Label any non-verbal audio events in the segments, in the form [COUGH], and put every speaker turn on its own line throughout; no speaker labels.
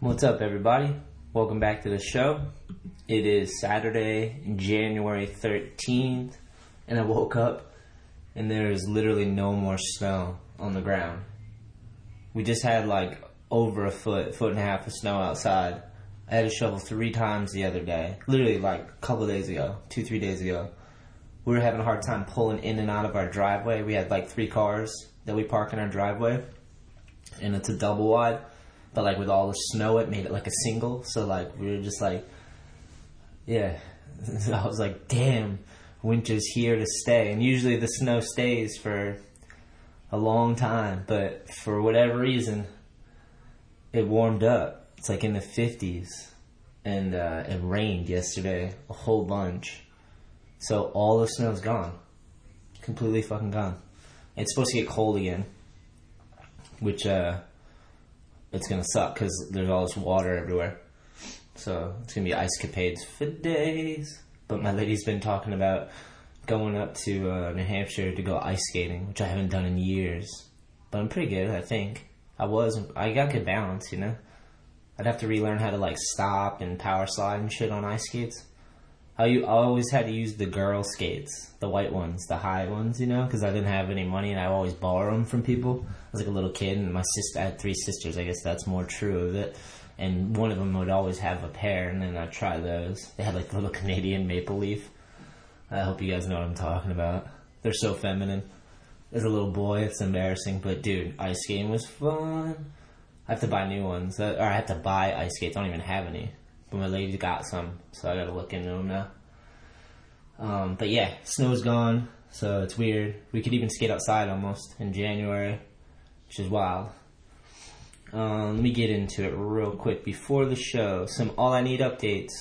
What's up, everybody? Welcome back to the show. It is Saturday, January 13th, and I woke up and there is literally no more snow on the ground. We just had like over a foot, foot and a half of snow outside. I had to shovel three times the other day, literally like a couple days ago, two, three days ago. We were having a hard time pulling in and out of our driveway. We had like three cars that we park in our driveway, and it's a double wide but like with all the snow, it made it like a single. So like we were just like, yeah. [LAUGHS] I was like, damn, winter's here to stay. And usually the snow stays for a long time, but for whatever reason, it warmed up. It's like in the fifties, and uh, it rained yesterday a whole bunch. So all the snow's gone, completely fucking gone. It's supposed to get cold again, which. uh it's gonna suck because there's all this water everywhere. So it's gonna be ice capades for days. But my lady's been talking about going up to uh, New Hampshire to go ice skating, which I haven't done in years. But I'm pretty good, I think. I was. I got good balance, you know. I'd have to relearn how to like stop and power slide and shit on ice skates. I, always had to use the girl skates, the white ones, the high ones, you know, because I didn't have any money and I always borrow them from people. I was like a little kid, and my sister, I had three sisters. I guess that's more true of it. And one of them would always have a pair, and then I'd try those. They had like the little [LAUGHS] Canadian maple leaf. I hope you guys know what I'm talking about. They're so feminine. As a little boy, it's embarrassing, but dude, ice skating was fun. I have to buy new ones, or I have to buy ice skates. I don't even have any. But my lady's got some, so I gotta look into them now. Um, but yeah, snow's gone, so it's weird. We could even skate outside almost in January, which is wild. Um, let me get into it real quick before the show. Some all I need updates.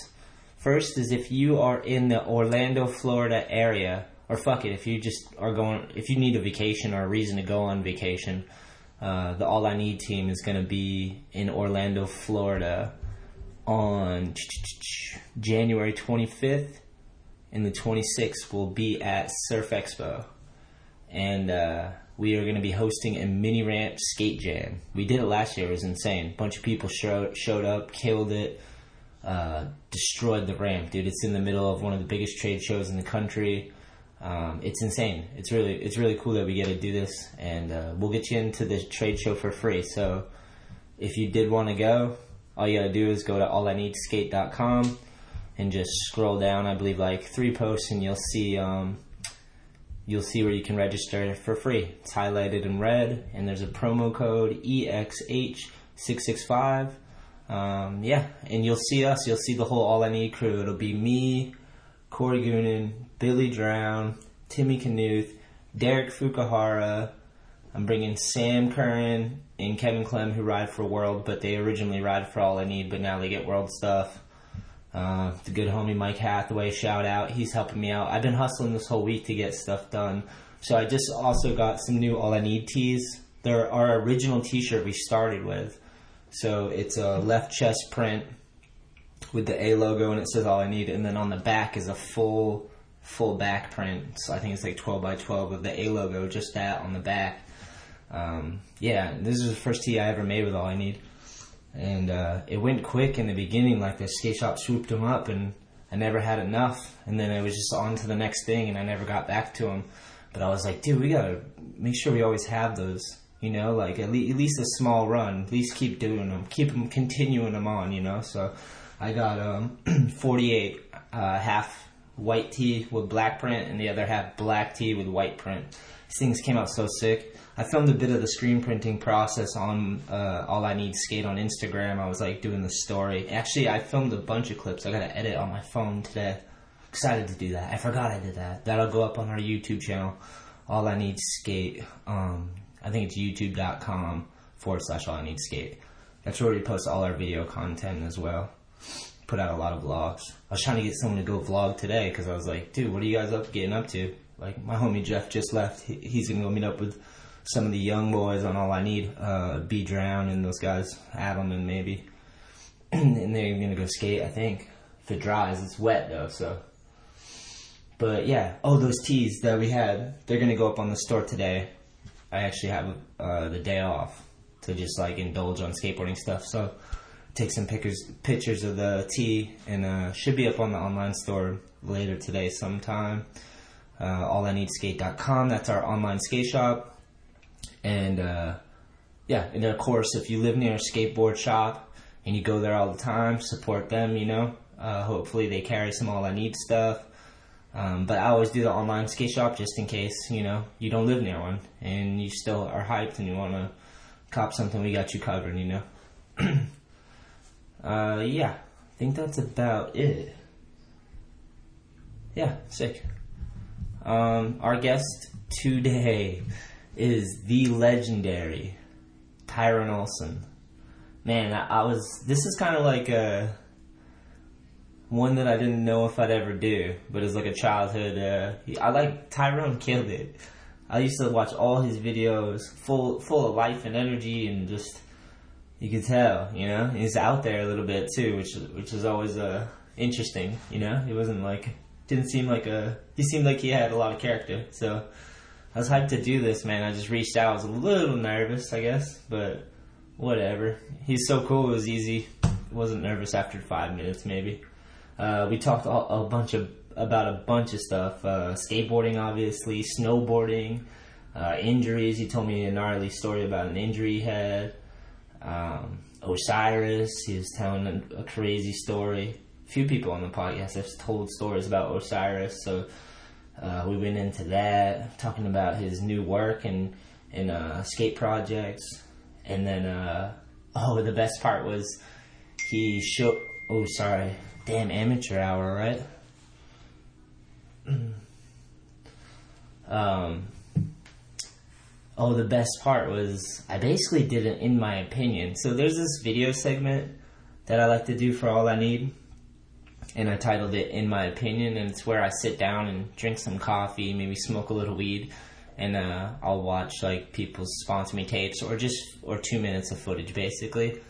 First is if you are in the Orlando, Florida area, or fuck it, if you just are going, if you need a vacation or a reason to go on vacation, uh, the All I Need team is going to be in Orlando, Florida on January 25th, and the 26th will be at Surf Expo. And uh, we are going to be hosting a mini ramp skate jam. We did it last year, it was insane. A bunch of people showed, showed up, killed it, uh, destroyed the ramp, dude. It's in the middle of one of the biggest trade shows in the country. Um, it's insane. It's really it's really cool that we get to do this, and uh, we'll get you into the trade show for free. So if you did want to go, all you gotta do is go to allineedskate.com and just scroll down. I believe like three posts, and you'll see um, you'll see where you can register for free. It's highlighted in red, and there's a promo code EXH665. Um, yeah, and you'll see us. You'll see the whole All I Need crew. It'll be me, Corey Goonan, Billy Drown, Timmy Knuth, Derek Fukuhara. I'm bringing Sam Curran and Kevin Clem who ride for World, but they originally ride for All I Need, but now they get World stuff. Uh, the good homie Mike Hathaway, shout out. He's helping me out. I've been hustling this whole week to get stuff done. So I just also got some new All I Need tees. They're our original t-shirt we started with. So it's a left chest print with the A logo and it says All I Need. And then on the back is a full, full back print. So I think it's like 12 by 12 with the A logo, just that on the back um, yeah, this is the first tee I ever made with all I need. And uh, it went quick in the beginning, like the skate shop swooped them up, and I never had enough. And then it was just on to the next thing, and I never got back to them. But I was like, dude, we gotta make sure we always have those. You know, like at, le- at least a small run. At least keep doing them, keep them continuing them on. You know, so I got um, [CLEARS THROAT] 48 uh, half white tee with black print, and the other half black tee with white print. These things came out so sick. I filmed a bit of the screen printing process on uh, All I Need Skate on Instagram. I was like doing the story. Actually, I filmed a bunch of clips. I got to edit on my phone today. Excited to do that. I forgot I did that. That'll go up on our YouTube channel. All I Need Skate. Um, I think it's youtube.com forward slash All I Need Skate. That's where we post all our video content as well. Put out a lot of vlogs. I was trying to get someone to go vlog today because I was like, dude, what are you guys up getting up to? Like my homie Jeff just left. he's gonna go meet up with some of the young boys on All I Need, uh, B Drown and those guys, Adelman maybe, [CLEARS THROAT] and they're gonna go skate. I think if it dries, it's wet though, so. But yeah, oh those tees that we had, they're gonna go up on the store today. I actually have uh, the day off to just like indulge on skateboarding stuff. So take some pictures pictures of the tee, and uh, should be up on the online store later today sometime. Uh, allineedskate.com. That's our online skate shop, and uh, yeah, and of course, if you live near a skateboard shop and you go there all the time, support them. You know, uh, hopefully they carry some all I need stuff. Um, but I always do the online skate shop just in case you know you don't live near one and you still are hyped and you want to cop something. We got you covered. You know. [CLEARS THROAT] uh, yeah, I think that's about it. Yeah, sick. Um, our guest today is the legendary Tyrone Olson. Man, I, I was. This is kind of like a one that I didn't know if I'd ever do, but it's like a childhood. Uh, I like Tyrone killed it. I used to watch all his videos, full full of life and energy, and just you could tell, you know, he's out there a little bit too, which which is always uh, interesting. You know, he wasn't like didn't seem like a he seemed like he had a lot of character. So I was hyped to do this, man. I just reached out. I was a little nervous, I guess, but whatever. He's so cool. It was easy. wasn't nervous after five minutes, maybe. Uh, we talked a, a, bunch of about a bunch of stuff. Uh, skateboarding, obviously, snowboarding, uh, injuries. He told me a gnarly story about an injury he had. Um, Osiris. He was telling a, a crazy story few people on the podcast have told stories about Osiris, so uh, we went into that, talking about his new work and and uh, skate projects, and then uh, oh, the best part was he showed. Oh, sorry, damn amateur hour, right? um. Oh, the best part was I basically did it in my opinion. So there's this video segment that I like to do for all I need and I titled it "In My Opinion," and it's where I sit down and drink some coffee, maybe smoke a little weed, and uh, I'll watch like people's sponsor me tapes or just or two minutes of footage, basically.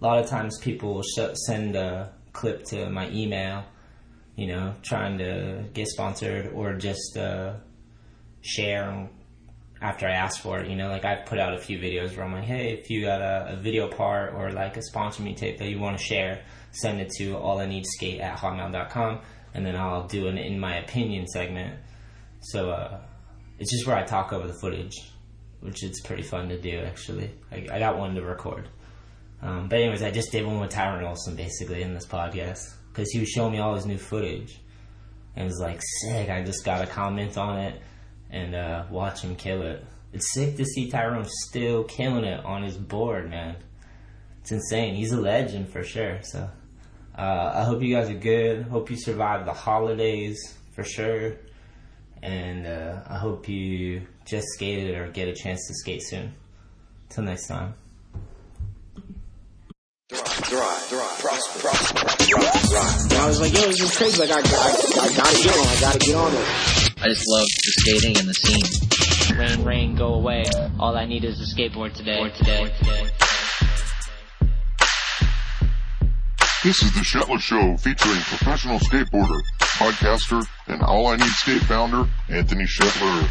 A lot of times, people will sh- send a clip to my email, you know, trying to get sponsored or just uh, share after I ask for it. You know, like I've put out a few videos where I'm like, hey, if you got a, a video part or like a sponsor me tape that you want to share send it to all I need skate at hotmail.com, and then I'll do an in my opinion segment. So uh, it's just where I talk over the footage, which is pretty fun to do actually. I, I got one to record. Um, but anyways, I just did one with Tyrone Olson basically in this podcast because he was showing me all his new footage, and it was like sick. I just got to comment on it and uh, watch him kill it. It's sick to see Tyrone still killing it on his board, man. It's insane. He's a legend for sure. So uh, I hope you guys are good. Hope you survive the holidays for sure. And uh, I hope you just skated or get a chance to skate soon. Till next time.
I was like, yo, this is crazy. Like, I, I, I gotta get on. I gotta get on it.
I just love the skating and the scene.
Rain, rain, go away. All I need is a skateboard today. today. today.
This is the Shetler Show featuring professional skateboarder, podcaster, and All I Need Skate founder, Anthony Shetler.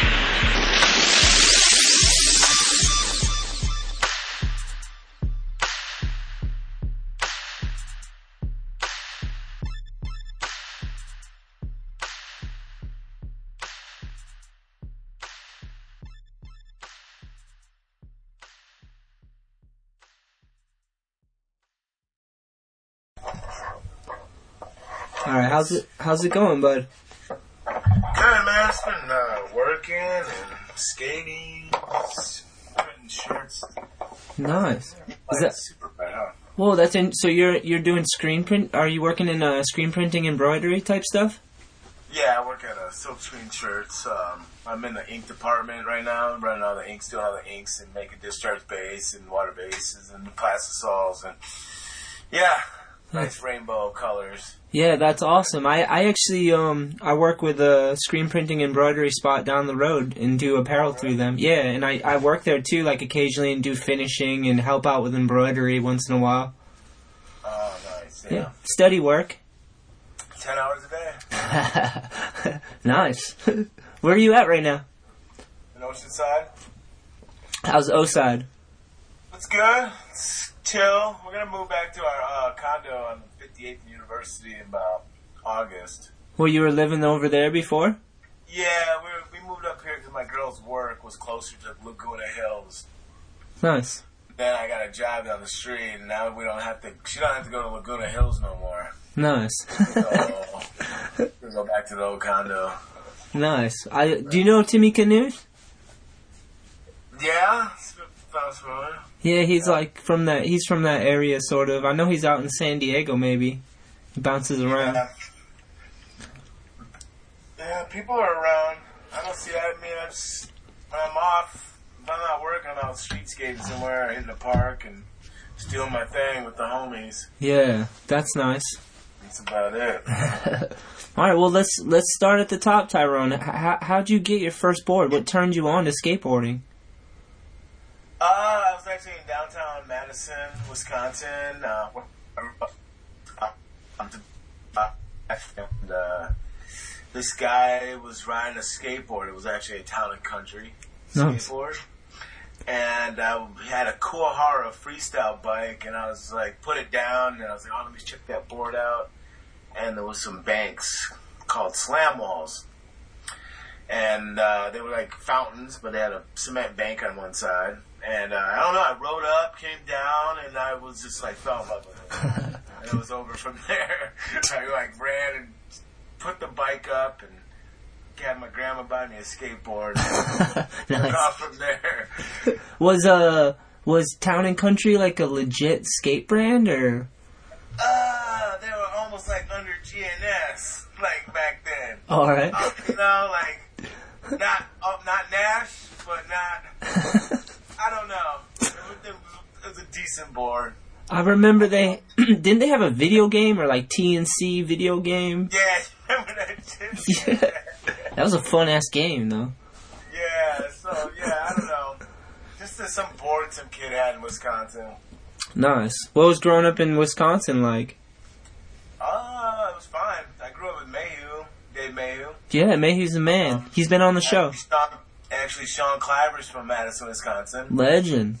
All right, how's it? How's it going, bud?
Good man, it's been uh, working and skating, putting shirts.
Nice. Is that
super bad?
Whoa, that's in. So you're you're doing screen print? Are you working in uh, screen printing, embroidery type stuff?
Yeah, I work at a silk screen shirts. Um, I'm in the ink department right now, I'm running all the inks, doing all the inks, and making discharge base and water bases and plastisols and yeah, nice rainbow colors.
Yeah, that's awesome. I, I actually um I work with a screen printing embroidery spot down the road and do apparel through them. Yeah, and I, I work there too, like occasionally and do finishing and help out with embroidery once in a while.
Oh, nice.
Yeah,
Yeah,
steady work.
ten hours a day. [LAUGHS]
nice. [LAUGHS] Where are you at right now?
In Oceanside.
How's Oside?
It's good. It's chill. We're gonna move back to our uh, condo on 58th and University in about August.
Well, you were living over there before?
Yeah, we we moved up here because my girl's work was closer to Laguna Hills.
Nice.
Then I got a job down the street, and now we don't have to. She don't have to go to Laguna Hills no more.
Nice.
So we'll go back to the old condo.
nice. I do you know Timmy Knuth?
Yeah, it's about familiar.
Yeah, he's like from that. He's from that area, sort of. I know he's out in San Diego. Maybe bounces around.
Yeah. Yeah, people are around. I don't see. I mean, I'm, when I'm off. If I'm not working, I'm out street skating somewhere, in the park, and just doing my thing with the homies.
Yeah, that's nice.
That's about it. [LAUGHS]
All right, well let's let's start at the top, Tyrone. How how'd you get your first board? What turned you on to skateboarding?
Uh, I was actually in downtown Madison, Wisconsin. Uh, uh, and, uh, this guy was riding a skateboard. It was actually a town and country
Nice.
skateboard. And I had a Kuwahara freestyle bike, and I was like, put it down, and I was like, oh, let me check that board out. And there was some banks called slam walls. And uh, they were like fountains, but they had a cement bank on one side. And uh, I don't know, I rode up, came down, and I was just like, fell in love with it. [LAUGHS] and it was over from [LAUGHS] there. I like ran and put the bike up and had my grandma buy me a skateboard. [LAUGHS]
Nice.
off from there.
Was uh was Town and Country like a legit skate brand or?
Uh, they were almost like under G&S, like back then.
All right.
Uh, you know, like not uh, not Nash, but not. I don't know. It was, it was, it was a decent board.
I remember they [CLEARS THROAT] didn't they have a video game or like T&C video game.
Yeah, [LAUGHS] [LAUGHS] that?
Yeah. That was a fun ass game though.
Yeah. So yeah, I don't know. Just uh, some board some kid had in Wisconsin.
Nice. What was growing up in Wisconsin like?
Uh, it was fine. I grew up with Mayhew, Dave Mayhew.
Yeah, Mayhew's the man. He's been on the show.
Actually, Sean, actually, Sean Cliver's from Madison, Wisconsin.
Legend.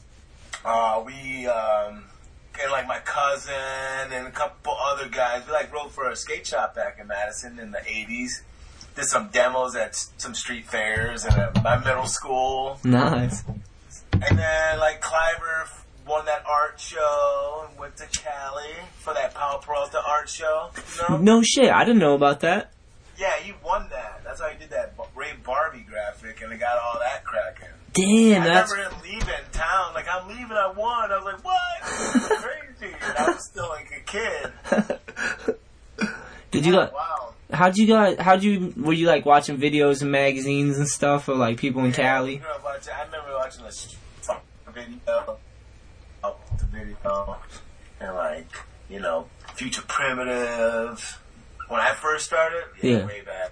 Uh, we, um, and like my cousin and a couple other guys, we like rode for a skate shop back in Madison in the 80s. Did some demos at some street fairs and at my middle school.
Nice.
And then like Cliver won that art show and went to Cali for that Powell Peralta art show. You know?
No shit, I didn't know about that.
Yeah, he won that. That's how he did that Ray Barbee graphic and they got all that cracking.
Damn,
I
that's
remember him leaving town. Like, I'm leaving, I won. I was like, what? This is crazy. And I was still like a kid. [LAUGHS]
Did you like
Wow.
how'd you guys how'd you were you like watching videos and magazines and stuff of like people in
I,
Cali?
watching, I remember watching a sh- video, up the video, and like, you know, Future Primitive. When I first started, yeah,
Yeah.
way back.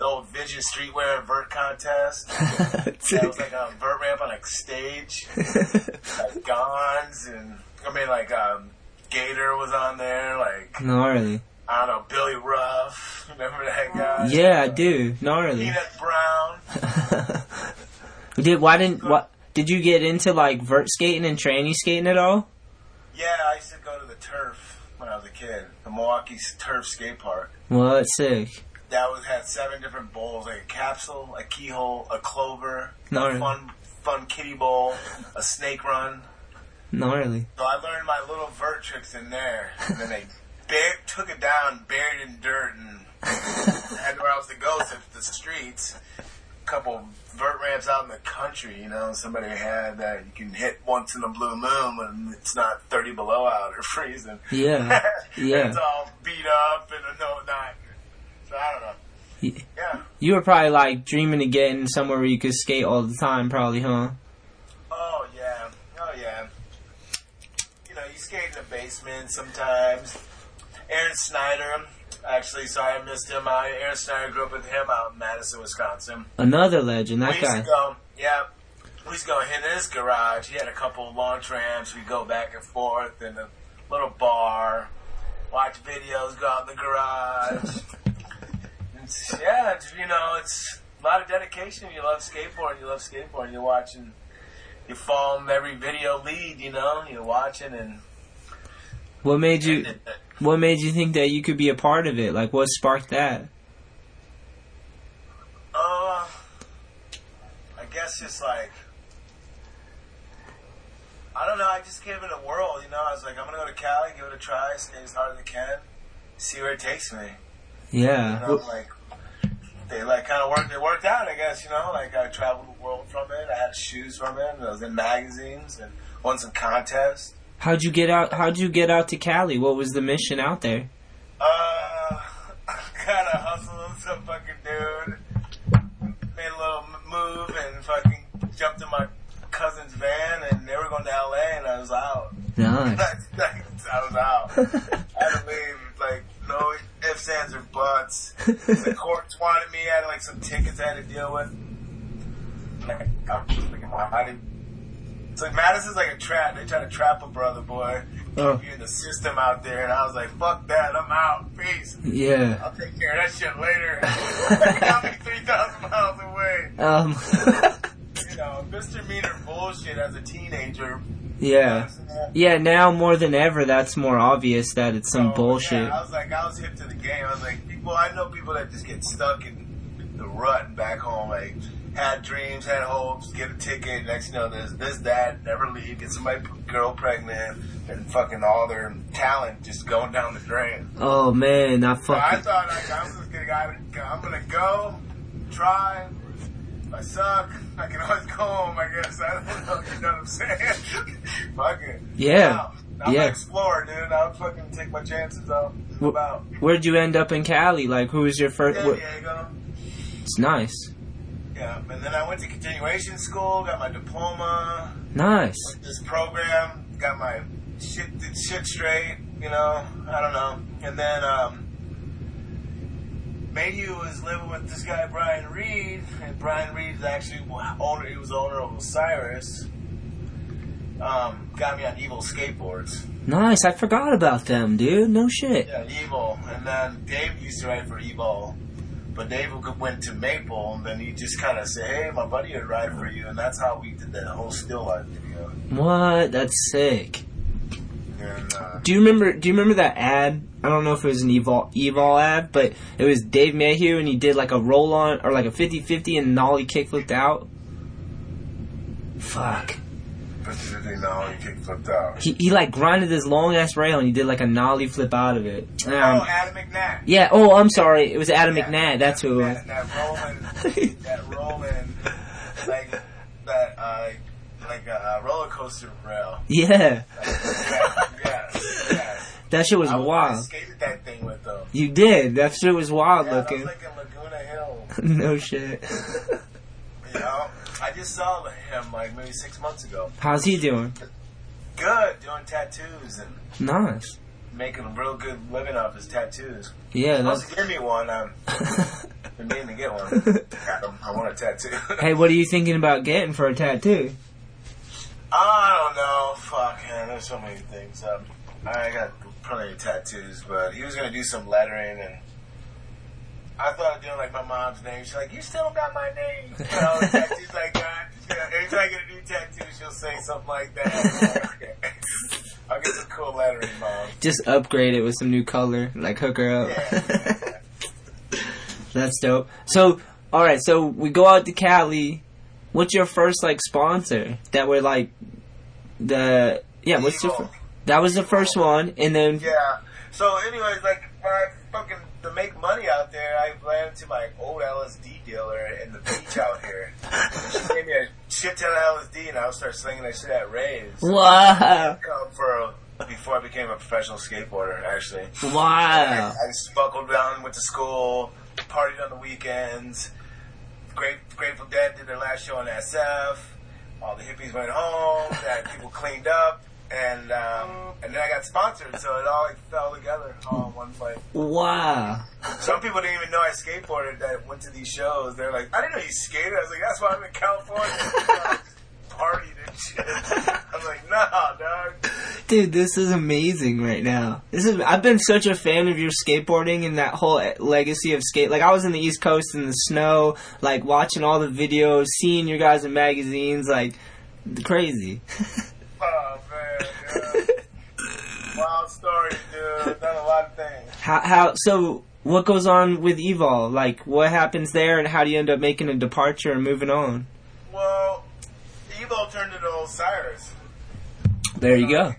The old Vision Streetwear vert contest. [LAUGHS] It was like a vert ramp on a stage. like [LAUGHS] Gonz and I mean like um Gator was on there, like
Gnarly.
I don't know, Billy Ruff. [LAUGHS] Remember that guy?
Yeah, I do. Gnarly.
Peanut Brown.
Did why didn't what did you get into like vert skating and tranny skating at all?
Yeah, I used to go to the turf when I was a kid. The Milwaukee Turf Skate Park.
What sick.
That was had seven different bowls, like a capsule, a keyhole, a clover,
Gnarly.
a fun fun kitty bowl, a snake run.
Gnarly.
So I learned my little vert tricks in there. And then they bar- took it down, buried it in dirt, and [LAUGHS] had nowhere else to go except the streets. A couple vert ramps out in the country, you know, somebody had that you can hit once in a blue moon when it's not 30 below out or freezing.
Yeah. [LAUGHS] Yeah.
it's all beat up and no, not. So I don't know. Yeah.
You were probably like dreaming of getting somewhere where you could skate all the time, probably, huh?
Oh yeah. Oh yeah. You know, you skate in the basement sometimes. Aaron Snyder, actually, sorry I missed him. I, Aaron Snyder grew up with him out in Madison, Wisconsin.
Another legend,
we
that
used
guy.
to go, yeah. We used to go in his garage. He had a couple of launch ramps. We'd go back and forth in a little bar, watch videos, go out in the garage. [LAUGHS] It's- yeah, it's, you know, it's a lot of dedication. You love skateboarding. You love skateboarding. You're watching. You follow every video lead. You know, you're watching and.
What made you? What made you think that you could be a part of it? Like, what sparked that?
Uh, I guess just like I don't know. I just gave it a whirl. You know, I was like, I'm gonna go to Cali, give it a try, skate as hard as I can, see where it takes me.
Yeah.
Like they like kind of worked. It worked out, I guess. You know, like I traveled the world from it. I had shoes from it. And I was in magazines and won some contests.
How'd you get out? How'd you get out to Cali? What was the mission out there?
Uh, [LAUGHS] kind of hustled some fucking dude. Made a little move and fucking jumped in my cousin's van and they were going to LA and I was out.
Nice. [LAUGHS]
I was out. [LAUGHS] I had to leave, like, no ifs, ands, or buts. The courts [LAUGHS] wanted me, I had like some tickets I had to deal with. Like, I'm just like, I didn't. It's like Madison's like a trap. They try to trap a brother boy.
Oh.
Keep you in the system out there, and I was like, "Fuck that! I'm out. Peace.
Yeah.
I'll take care of that shit later." [LAUGHS] got me three thousand miles away.
Um. [LAUGHS]
Know, misdemeanor bullshit as a teenager.
yeah. Yeah. Now more than ever, that's more obvious that it's some
So,
bullshit.
Yeah, I was like, I was hip to the game. I was like, people, I know people that just get stuck in the rut back home. Like, had dreams, had hopes, get a ticket. Next, you know, this, this, that, never leave, get somebody, girl pregnant, and fucking all their talent just going down the drain.
Oh man, I
So I thought like I was just gonna, I'm gonna go, try. I suck, I can always go home. I guess I don't know. You know what I'm saying? [LAUGHS] Fuck it.
Yeah.
I'm
Yeah.
an explorer, dude. I'll fucking take my chances out and
Wh-
about.
Where'd you end up in Cali? Like, who was your first?
San Diego.
it's nice.
Yeah, and then I went to continuation school, got my diploma,
Nice.
this program, got my shit shit straight. You know, I don't know, and then um, Mayhew was living with this guy Brian Reid, and Brian Reid is actually owner. He was owner of Osiris. Um, got me on Evol skateboards.
Nice. I forgot about them, dude. No shit.
Yeah, Evol. And then Dave used to write for Evol. But Dave went to Maple, and then he just kind of said, hey, my buddy would ride for you. And that's how we did that whole still life video.
What? That's sick.
And, uh,
Do you remember? Do you remember that ad? I don't know if it was an Evol Evol ad, but it was Dave Mayhew, and he did like a roll on or like a 50-50 and nollie kick flipped out. Fuck.
specifically now he kick flipped out.
He he like grinded this long ass rail and he did like a nollie flip out of it.
oh,
Um,
Adam McNatt.
yeah. Oh, I'm sorry. It was Adam
Yeah,
McNatt. That's who it was.
That, that rolling, [LAUGHS] that rolling, like that, uh, like a roller coaster rail.
Yeah,
Yeah, yes, yes.
That shit was
I, I
wild.
skated that thing with them.
You did. That shit was wild
Yeah, that was
looking.
like in Laguna Hill. [LAUGHS]
no shit.
You know, I just saw him like maybe six months ago.
How's he doing?
Good, doing tattoos and
Nice.
making a real good living off his tattoos.
Yeah. That's.
give me one. I'm [LAUGHS] been meaning to get one. [LAUGHS] I want a tattoo.
hey, what are you thinking about getting for a tattoo?
I don't know. Fuck, man. There's so many things. Um, I got of tattoos, but he was gonna do some lettering, and I thought of doing like my mom's name. She's like, "You still got my name." You know, [LAUGHS] tattoos like that. Every time I get a new tattoo, she'll say something like that. Okay. [LAUGHS] I'll get some cool lettering, mom.
Just upgrade it with some new color, like hook her up. [LAUGHS] That's dope. So, all right. So we go out to Cali. What's your first like sponsor that we're like the yeah? What's your Evol. That was the first one, and then
Yeah. So, anyways, like I fucking to make money out there, I ran into my old LSD dealer in the beach out here. She gave me a shit ton of LSD, and I would start slinging that shit at raves.
Wow.
Come for before I became a professional skateboarder, actually.
Wow.
I just buckled down, went to school, partied on the weekends. Great, Grateful Dead did their last show on SF. All the hippies went home. That people cleaned up, and um, and then I got sponsored, so it all like, fell together all in one fight.
Wow.
Some people didn't even know I skateboarded that went to these shows. They're like, I didn't know you skated. I was like, that's why I'm in California. [LAUGHS] [LAUGHS] Partied and shit. I'm like, nah, dog.
Dude, this is amazing right now. This is I've been such a fan of your skateboarding and that whole legacy of skate. Like I was in the East Coast in the snow, like watching all the videos, seeing your guys in magazines, like crazy. [LAUGHS]
Oh man, yeah. wild story, dude. Done a lot of things.
How how so what goes on with Evol? Like what happens there and how do you end up making a departure and moving on?
Well, Evo turned into Osiris
There you go.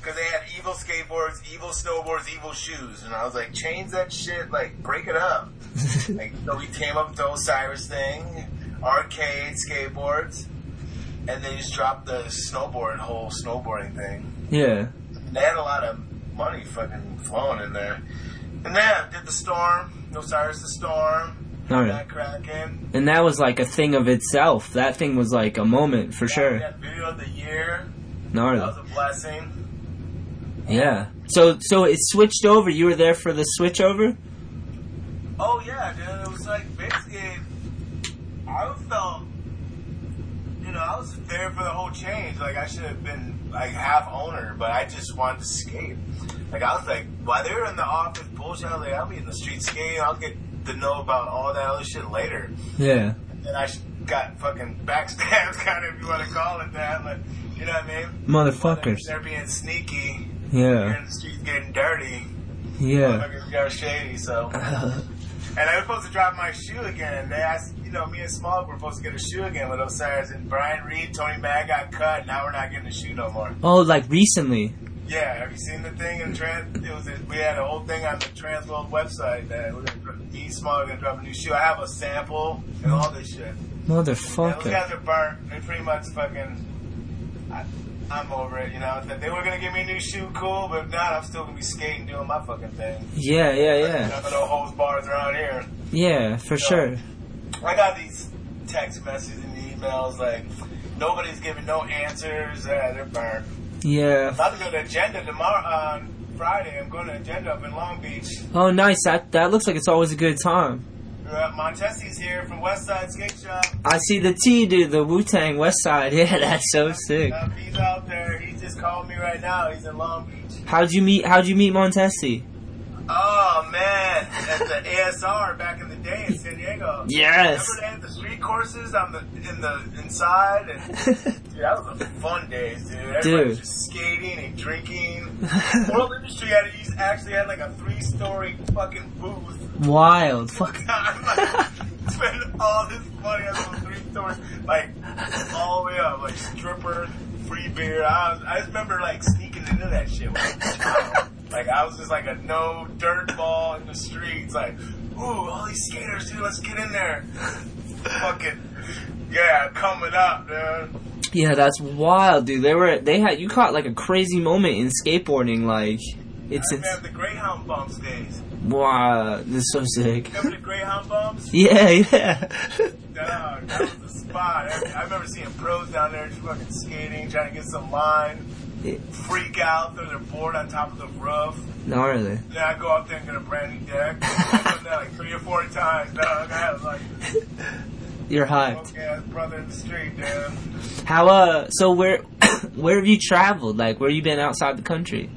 because they had Evol skateboards, Evol snowboards, Evol shoes, and I was like, change that shit, like break it up. [LAUGHS] like, so we came up with the Osiris thing, arcade skateboards, and they just dropped the snowboard whole snowboarding thing.
Yeah.
They had a lot of money fucking flowing in there. And then did the storm, Osiris the storm, oh,
All
that
right.
cracking.
And that was like a thing of itself. That thing was like a moment for
We
sure.
had video of the year. That was a blessing.
Yeah. So so it switched over. You were there for the switch over?
Oh yeah, dude. It was like basically, I felt, you know, I was there for the whole change. Like I should have been like half owner, but I just wanted to skate. Like I was like, while they were in the office bullshit, I was like, I'll be in the street skating. I'll get to know about all that other shit later.
Yeah.
And I got fucking backstabbed, [LAUGHS] kind of, if you want to call it that. But you know what I mean?
Motherfuckers.
They're being sneaky.
Yeah.
in the streets getting dirty.
Yeah.
Motherfuckers got shady, so. [LAUGHS] And I was supposed to drop my shoe again. And they asked, you know, me and Small were supposed to get a shoe again with Osiris. And Brian Reid, Tony Mag got cut. Now we're not getting a shoe no more.
Oh, like recently.
Yeah, have you seen the thing in trans? It was a, we had a whole thing on the Transworld website that we're gonna, me and Small are gonna drop a new shoe. I have a sample and all this shit. And those guys are burnt. They pretty much fucking. I, I'm over it, you know. That they were gonna give me a new shoe, cool, but if not, I'm still gonna be skating, doing my fucking thing.
Yeah, yeah, yeah.
None of no hose bars around here.
Yeah, for sure.
I got these text messages and emails like nobody's giving no answers. Uh, they're burnt.
Yeah.
I'm about to go to Agenda tomorrow on Friday. I'm going to Agenda up in Long Beach.
Oh, nice. That that looks like it's always a good time.
Montesi's here from West Side Skate Shop.
I see the T, dude. The Wu Tang West Side. [LAUGHS] Yeah, that's so sick.
Uh, he's out there. He just called me right now. He's in Long Beach.
How'd you meet? How'd you meet Montesi?
Oh man, at the ASR back in the day in San Diego.
Yes.
Remember they had the street courses on the in the inside, and [LAUGHS] dude, that was a fun days, dude. Everybody
Dude.
was just skating and drinking. World Industry had actually had like a three-story fucking booth.
Wild. [LAUGHS] Fuck.
Spend all this money on those three stores, like all the way up, like strippers, free beer. I was, I just remember like sneaking into that shit. When I was a child. Like I was just like a no dirt ball in the streets. Like, ooh, all these skaters, dude, let's get in there. Fucking yeah, coming up, dude.
Yeah, that's wild, dude. They were. They had. You caught like a crazy moment in skateboarding. Like, it's. It's
the Greyhound bumps days.
wow. This is so sick.
Remember the Greyhound bumps? [LAUGHS]
Yeah, yeah.
Dog, that was the spot. I, I remember seeing pros down there just fucking skating, trying to get some line, freak out, throw their board on top of the roof.
Gnarly.
Then I go out there and get a brand new deck. I've done that like three or four times, dog. I was like, [LAUGHS]
You're hyped.
okay, brother in the street, dude.
How uh? So where, [COUGHS] where have you traveled? Like, where you been outside the country?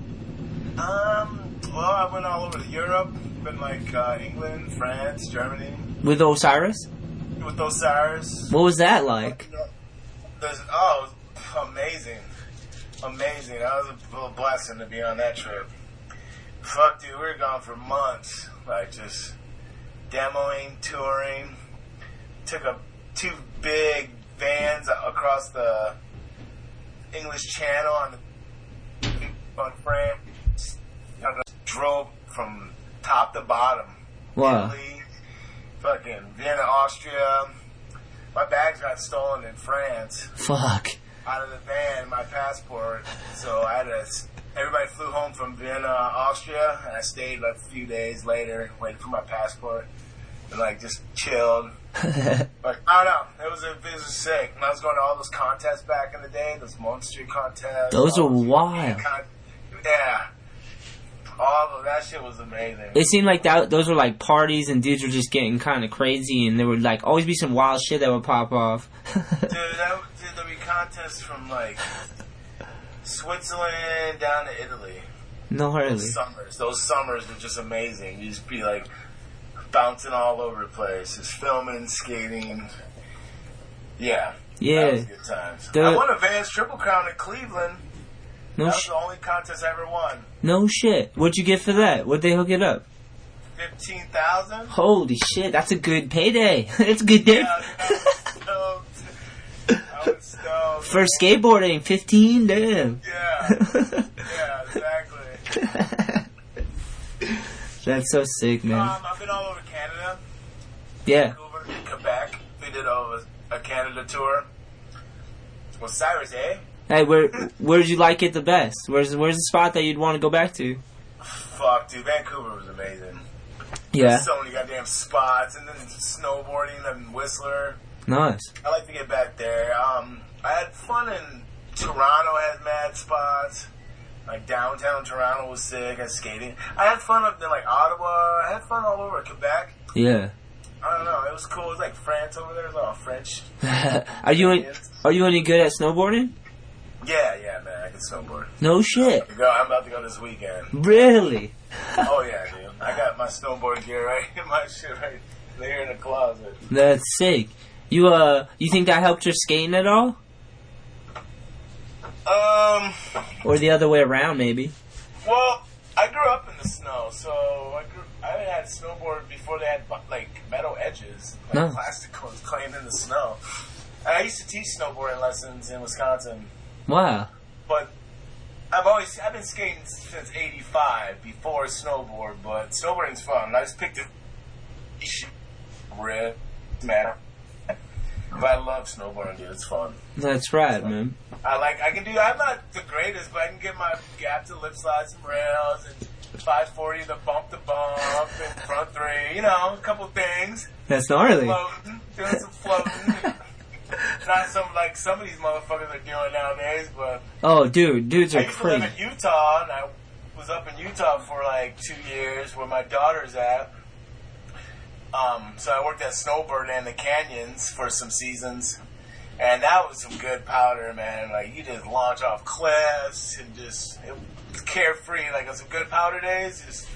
Um, well, I went all over Europe, been like uh, England, France, Germany,
With Osiris?
with those SARS.
What was that like?
There's, oh, amazing. Amazing. That was a little blessing to be on that trip. Fuck, dude, we were gone for months. Like, just demoing, touring. Took a two big vans across the English Channel on the on France. I just drove from top to bottom.
Wow.
Italy, fucking Vienna, Austria. My bags got stolen in France
Fuck.
Out of the van, my passport. So I had to. Everybody flew home from Vienna, Austria, and I stayed like a few days later, waiting for my passport, and like just chilled. [LAUGHS] But I don't know. It was a, it was sick. And I was going to all those contests back in the day, those monster contests.
Those are wild.
con- yeah. All of that shit was amazing.
It seemed like that those were like parties and dudes were just getting kind of crazy and there would like always be some wild shit that would pop off.
Dude, [LAUGHS] that, dude, there'd be contests from like Switzerland down to Italy.
no hardly.
Those summers, those summers were just amazing. You just be like bouncing all over the place, just filming, skating. Yeah,
Yeah.
that was good times.
The-
I won a Vans Triple Crown in Cleveland.
No
that was
sh-
the only contest I ever won.
no shit. What'd you get for that? What'd they hook it up?
Fifteen thousand.
Holy shit, that's a good payday. [LAUGHS] It's a good day.
Yeah, I was stoked. I was stoked.
For skateboarding, 15, damn.
Yeah, yeah, exactly. [LAUGHS]
That's so sick, man.
Um, I've been all over Canada.
Yeah.
Vancouver, Quebec. We did a, a Canada tour. Well, Cyrus, eh?
Hey, where where'd you like it the best? Where's where's the spot that you'd want to go back to?
Fuck, dude, Vancouver was amazing.
Yeah.
So many goddamn spots, and then snowboarding and Whistler.
Nice.
I like to get back there. Um, I had fun in Toronto. Has mad spots. Like downtown Toronto was sick. I had skating. I had fun up in like Ottawa. I had fun all over Quebec.
Yeah.
I don't know. It was cool. It was like France over there. There's a lot of French. [LAUGHS]
are you any, are you any good at snowboarding?
Yeah, yeah, man. I can snowboard.
No shit.
Go, I'm about to go this weekend.
Really? [LAUGHS]
oh yeah, [LAUGHS] dude. I got my snowboard gear right, in my shit right there in the closet.
That's sick. You uh, you think that helped your skating at all,
Um,
or the other way around, maybe?
well, I grew up in the snow, so I grew. I had snowboard before they had like metal edges, like
No.
plastic ones playing in the snow. I used to teach snowboarding lessons in Wisconsin,
Wow.
but I've always I've been skating since '85 before snowboard. But snowboarding's fun. I just picked it. Red, man. But I love snowboarding, dude. It's fun.
That's right, man.
I like. I can do. I'm not the greatest, but I can get my gap to lip slide some rails and 540 the bump to bump and front three. You know, a couple things.
That's gnarly.
Floating, doing some floating. [LAUGHS] not some like some of these motherfuckers are doing nowadays, but
Oh, dude, dudes
I
are
used to live
crazy.
in Utah, and I was up in Utah for like two years, where my daughter's at. Um, so I worked at Snowbird and the Canyons for some seasons, and that was some good powder, man. Like you just launch off cliffs and just it carefree. Like on some good powder days, just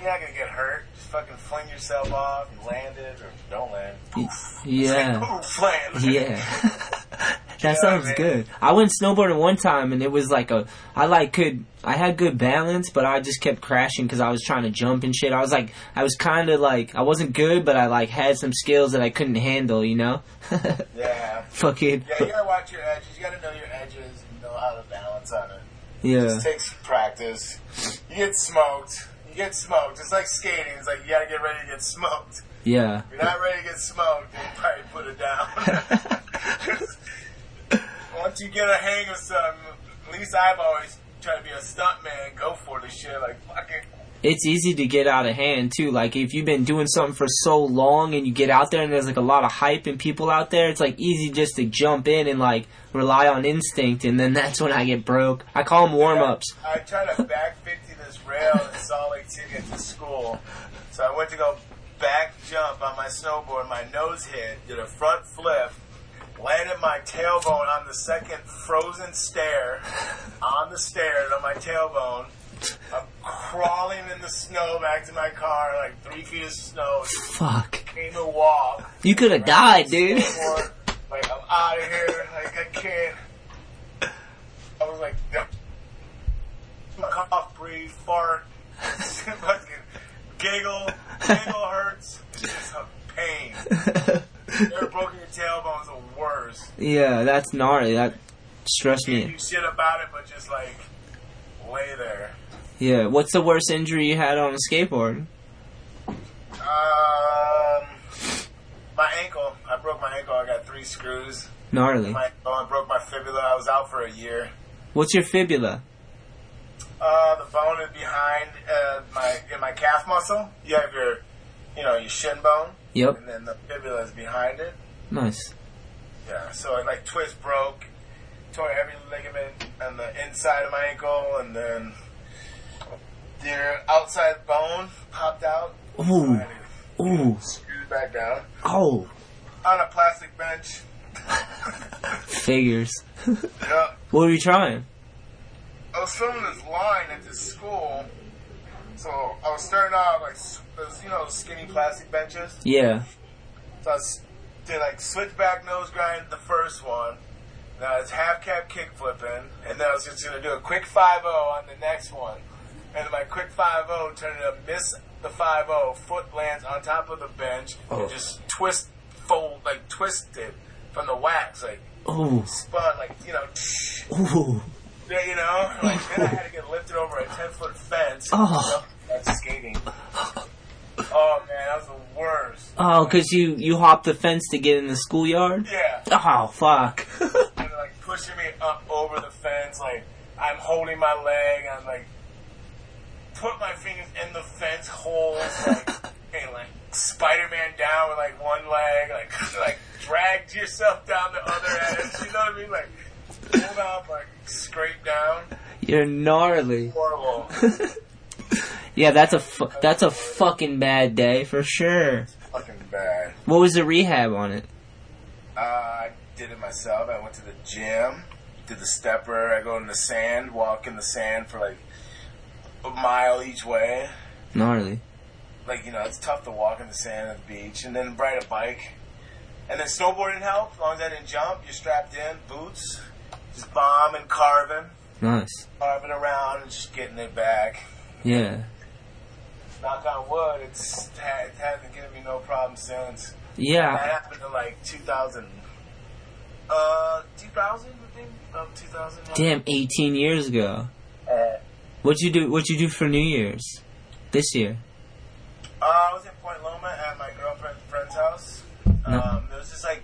you're not gonna get hurt. Just fucking fling yourself off and land it, or don't land. Poof.
Yeah. [LAUGHS]
Poof, land.
Yeah. [LAUGHS] that sounds
man.
good. I went snowboarding one time and it was like a I like could I had good balance, but I just kept crashing because I was trying to jump and shit. I was like I was kind of like I wasn't good, but I like had some skills that I couldn't handle, you know. [LAUGHS]
Yeah.
Fucking
Yeah, you gotta watch your edges. You gotta know your edges and know how to balance on it.
yeah.
Just takes practice. You get smoked. Get smoked. It's like skating. It's like you gotta get ready to get smoked.
Yeah.
If you're not ready to get smoked, you probably put it down. [LAUGHS] Once you get a hang of something, at least I've always tried to be a stunt man. Go for the shit. Like fuck it.
it's easy to get out of hand too. Like if you've been doing something for so long and you get out there and there's like a lot of hype and people out there, it's like easy just to jump in and like rely on instinct. And then that's when I get broke. I call them warm ups.
I try to back 50 this rail in Salt Lake City at the school. So I went to go back jump on my snowboard. My nose hit, did a front flip, landed my tailbone on the second frozen stair, on the stairs on my tailbone. I'm crawling in the snow back to my car, like three feet of snow.
Fuck.
Came to walk.
You could have died, dude.
Like I'm out of here. Like I can't. I was like, cough, breathe, fart, fucking giggle, giggle hurts. It's just a pain. Never broken your tailbone's the worst.
Yeah, that's gnarly. That stressed
You
me.
do shit about it, but just like lay there.
Yeah. What's the worst injury you had on a skateboard?
Um, my ankle. I broke my ankle. I got three screws.
Gnarly.
My ankle. I broke my fibula. I was out for a year.
What's your fibula?
Uh, the bone is behind uh, my in my calf muscle. You have your, you know, your shin bone.
Yep.
And then the fibula is behind it.
Nice.
Yeah. So I like twist broke, tore every ligament on the inside of my ankle, and then the outside bone popped out.
Ooh. Ooh.
Screwed back down
Oh.
on a plastic bench. [LAUGHS]
Figures. [LAUGHS]
Yeah.
What were you trying?
I was filming this line at this school. So I was starting out like those, you know, skinny plastic benches.
Yeah.
So I s- did like switchback nose grind the first one. Then I was half cab kick flipping, and then I was just gonna do a quick 5 on the next one. And my quick 5 turned into miss the 5 foot lands on top of the bench,
Oh.
and just twist, fold, like twist it from the wax, like
Ooh.
spun, like, you know,
Ooh.
Yeah, you know, [LAUGHS] like then I had to get lifted over a ten foot fence.
Oh.
That's skating. Oh man, that was the worst.
Oh, cause you you hopped the fence to get in the schoolyard.
Yeah,
Oh fuck. [LAUGHS]
and they're, like pushing me up over the fence, like I'm holding my leg, I'm like put my fingers in the fence holes, like [LAUGHS] and like Spider Man down with like one leg, like like dragged yourself down the other edge. You know what I mean? Like pulled up, like scrape down.
You're gnarly.
Horrible. [LAUGHS]
Yeah, that's a fu- that's a fucking bad day for sure.
Fucking bad.
What was the rehab on it?
Uh, I did it myself. I went to the gym, did the stepper. I go in the sand, walk in the sand for like a mile each way.
Gnarly.
Like, you know, it's tough to walk in the sand at the beach. And then ride a bike. And then snowboarding helped. As long as I didn't jump, you're strapped in, boots, just bombing, carving,
Nice.
carving around, and just getting it back.
Yeah.
Knock on wood, it's, it hasn't given me no problem since.
Yeah.
That happened in like 2000. Uh, 2000, I think? Um, 2000.
Damn, 18 years ago.
Uh,
What'd you do? What'd you do for New Year's? This year?
uh, I was in Point Loma at my girlfriend's friend's house.
No.
Um, there was just like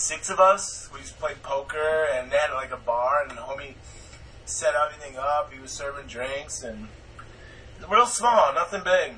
six of us. We just played poker, and they had like a bar, and the homie set everything up. He was serving drinks, and real small, nothing big.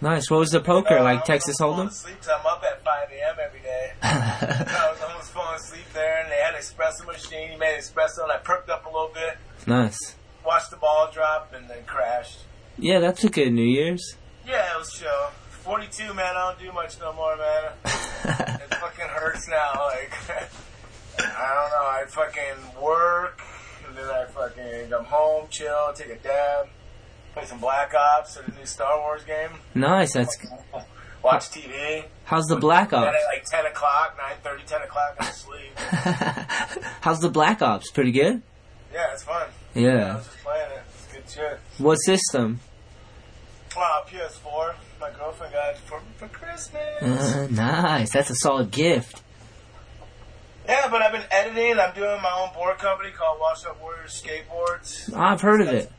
Nice. What was the poker?
Uh, I
Like
was
Texas Hold'em?
Asleep, so I'm up at 5 a.m. every day. [LAUGHS] I was almost falling asleep there, and they had an espresso machine. He made espresso, and I perked up a little bit,
nice.
watched the ball drop, and then crashed.
Yeah, that's a good New Year's.
Yeah, it was chill. 42, man, I don't do much no more, man. [LAUGHS] it fucking hurts now. Like, [LAUGHS] I don't know. I fucking work, and then I fucking come home, chill, take a dab, play some Black Ops or the new Star Wars game,
Nice. That's [LAUGHS]
watch TV.
how's the Black Ops?
at like 10 o'clock, 9.30, 10 o'clock, I sleep.
how's the Black Ops? Pretty good.
Yeah, it's fun. I
Yeah.
was just playing it. It's good shit.
What system?
Uh, wow, PS4. My girlfriend got for, for Christmas.
Uh, nice. That's a solid gift.
Yeah, but I've been editing. I'm doing my own board company called Washed Up Warriors Skateboards.
I've heard of it.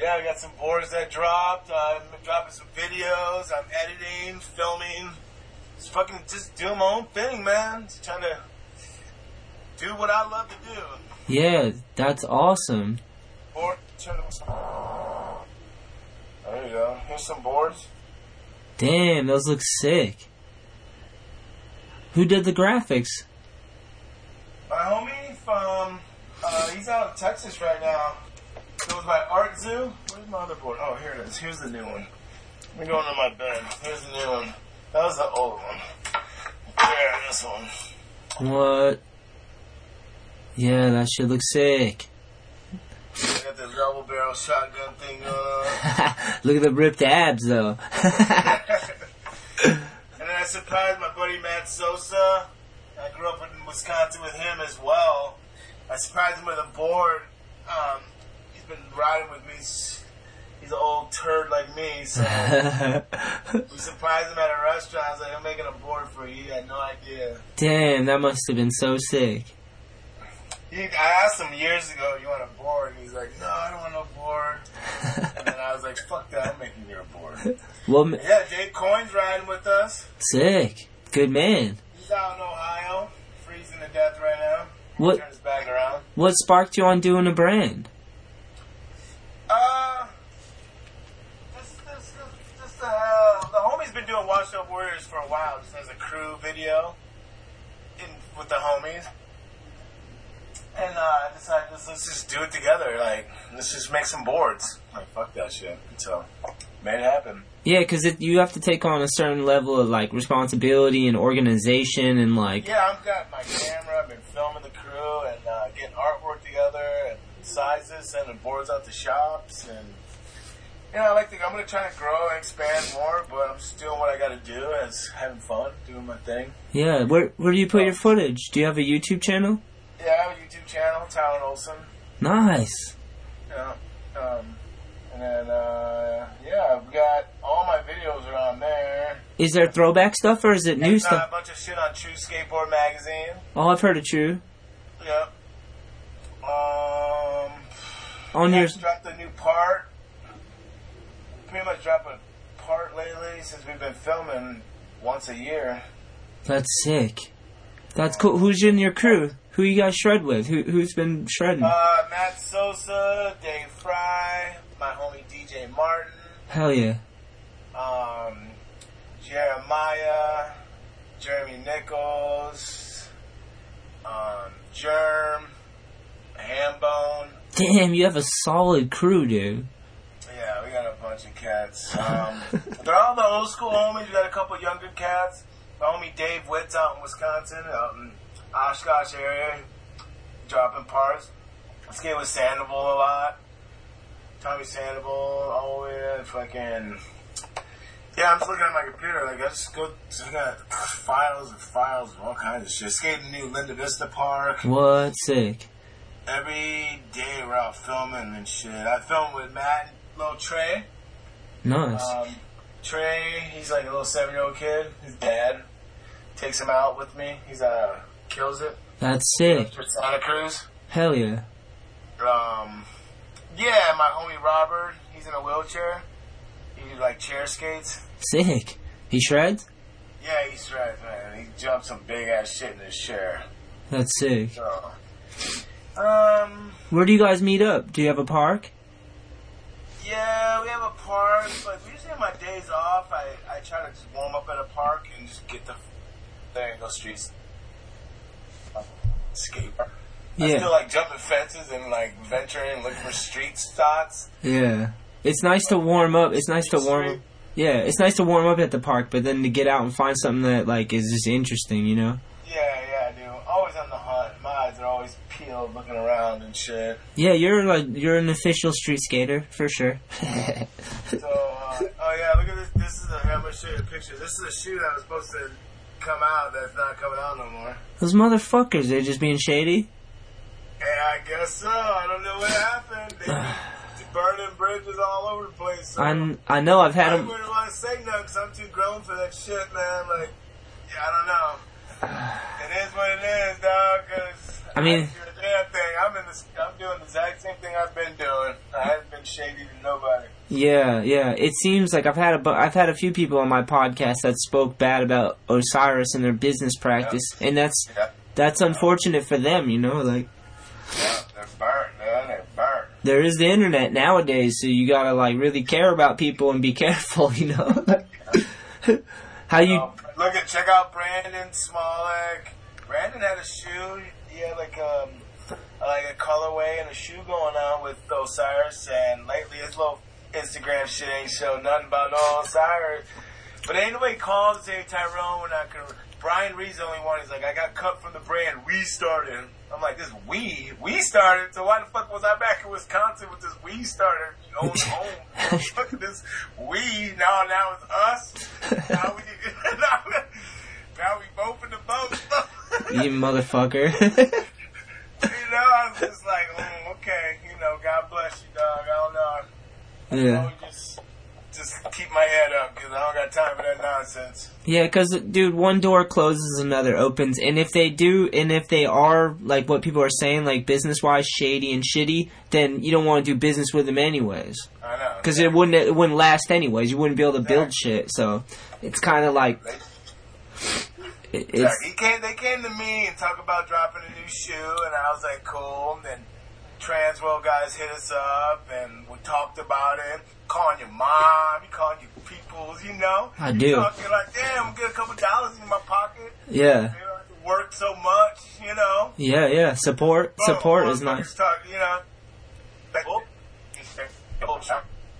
Yeah, I got some boards that dropped. I'm dropping some videos. I'm editing, filming. Just fucking just doing my own thing, man. Just trying to do what I love to do.
Yeah, that's awesome.
Board. There you go. Here's some boards.
Damn, those look sick. Who did the graphics?
My homie from, uh, he's out of Texas right now. Goes by Art Zoo. Where's my other board? Oh, here it is. Here's the new one. Let me go into my bed. Here's the new one. That was the old one. There, this one.
What? Yeah, that shit looks sick.
I got the double barrel shotgun thing going [LAUGHS] on.
Look at the ripped abs, though. [LAUGHS]
And then I surprised my buddy Matt Sosa. I grew up in Wisconsin with him as well. I surprised him with a board. Um, he's been riding with me. He's an old turd like me, so [LAUGHS] we surprised him at a restaurant. I was like, I'm making a board for you. He had no idea.
Damn, that must have been so sick.
He I asked him years ago, "You want a board?" And he's like, "No, I don't want no board." and then I was like, "Fuck that! I'm making you a board." [LAUGHS]
Well,
Yeah, Jake Coyne's riding with us.
sick. Good man.
He's out in Ohio, freezing to death right now.
What
Turn back around.
what sparked you on doing a brand?
Uh, just, just, just, just uh, the homie's been doing Washed Up Warriors for a while, just as a crew video in, with the homies. And uh, I decided, let's, let's just do it together. Like, let's just make some boards. Like, fuck that shit. So, made it happen.
Yeah, because you have to take on a certain level of like responsibility and organization and like
Yeah, I've got my camera. I've been filming the crew and uh, getting artwork together and sizes, sending boards out to shops, and you know, I like to. I'm gonna try to grow and expand more, but I'm just doing what I got to do. It's having fun, doing my thing.
yeah. Where where do you put your footage? Do you have a YouTube channel?
Yeah, I have a YouTube channel, Talon Olson.
Nice.
Yeah, um, and then uh, yeah, I've got all my videos are on there.
Is there throwback stuff or is it new stuff?
a bunch of shit on True Skateboard Magazine.
Oh, I've heard of True.
Yeah. Um.
On your
dropped a new part. Pretty much dropped a part lately since we've been filming once a year.
that's sick. That's cool. Who's in your crew? Who you guys shred with? Who who's been shredding?
Uh, Matt Sosa, Dave Fry, my homie DJ Martin,
Hell yeah.
um, Jeremiah, Jeremy Nichols, um, Germ, Hambone.
Damn, you have a solid crew, dude.
Yeah, we got a bunch of cats. Um, [LAUGHS] they're all the old school homies. We got a couple younger cats. My homie Dave Witt's out in Wisconsin, out in Oshkosh area, dropping parts. I skate with Sandoval a lot. Tommy Sandoval, all the way to fucking. Yeah, I'm just looking at my computer. Like, I just go. I got files and files of all kinds of shit. Skating new Linda Vista Park.
What sick.
Every day we're out filming and shit. I filmed with Matt, and little Trey.
Nice.
Um, Trey, he's like a little seven year old kid. His dad takes him out with me. He's uh kills it
That's sick.
for Santa Cruz.
Hell yeah.
Um, yeah, my homie Robert, he's in a wheelchair. He like chair skates.
Sick. He shreds?
Yeah, he's right, man. He jumps some big ass shit in his chair.
That's sick.
So, um,
Where do you guys meet up? Do you have a park?
yeah, we have a park. Like usually on my days off, I I try to just warm up at a park and just get the there and go streets. Skate. I
Yeah.
still like jumping fences and like venturing, looking for street spots.
Yeah. It's nice to warm up. It's nice to warm up. Yeah, it's nice to warm up at the park, but then to get out and find something that like is just interesting, you know?
Yeah, yeah, I do. Always on the hunt. My eyes are always peeled, looking around and shit.
Yeah, you're like you're an official street skater for sure. [LAUGHS]
So, uh, oh yeah, look at this. This is a. I'm gonna show you a picture. This is a shoe that I was supposed to come out. That's not coming out no more.
Those motherfuckers, they're just being shady.
Yeah, I guess so. I don't know what happened. They [SIGHS] burning bridges all over the place. So.
I I know I've had
I
them.
wouldn't want to say nothing because I'm too grown for that shit, man. Like, yeah, I don't know. [SIGHS] It is what it is, dog. Cause
I mean-
thing. I'm in this. I'm doing the exact same thing I've been doing. I haven't been shady to nobody.
Yeah, yeah. It seems like I've had a bu- I've had a few people on my podcast that spoke bad about Osiris and their business practice, and that's
Yeah,
that's unfortunate for them, you know. Like
yeah, they're burnt, man. They're burnt.
there is the internet nowadays, so you gotta like really care about people and be [LAUGHS] careful, you know. [LAUGHS] How you?
Um, look at check out Brandon Smolek. Brandon had a shoe. He had like um like a colorway and a shoe going on with Osiris, and lately his little Instagram shit ain't show nothing about no Osiris. But ain't nobody calls say Tyrone, we're not gonna. Brian Reid's the only one. He's like, I got cut from the brand. We started. I'm like, this we we started. So why the fuck was I back in Wisconsin with this we started? You own home. [LAUGHS] Look at this we now. Now it's us. Now we [LAUGHS] now, now we both in the boat. [LAUGHS]
You motherfucker. [LAUGHS] [LAUGHS]
You know, I was just like, mm, okay, you know, God bless you, dog. I don't know.
yeah.
Just, just keep my head up because I don't got time for that nonsense.
Yeah, because dude, one door closes, another opens, and if they do, and if they are like what people are saying, like business wise, shady and shitty, then you don't want to do business with them anyways.
I know.
Because it wouldn't it wouldn't last anyways. You wouldn't be able to build shit. So it's kind of like it,
he came. They came to me and talk about dropping a new shoe, and I was like, cool. And then Transworld guys hit us up, and we talked about it. Calling your mom, you calling your peoples, you know.
I do.
You
do.
Talking like, damn, I'm get a couple dollars in my pocket.
yeah,
They don't have to work so much, you know.
yeah, yeah. Support
Boom,
support is nice.
Talk, you know. Like, oh, oh,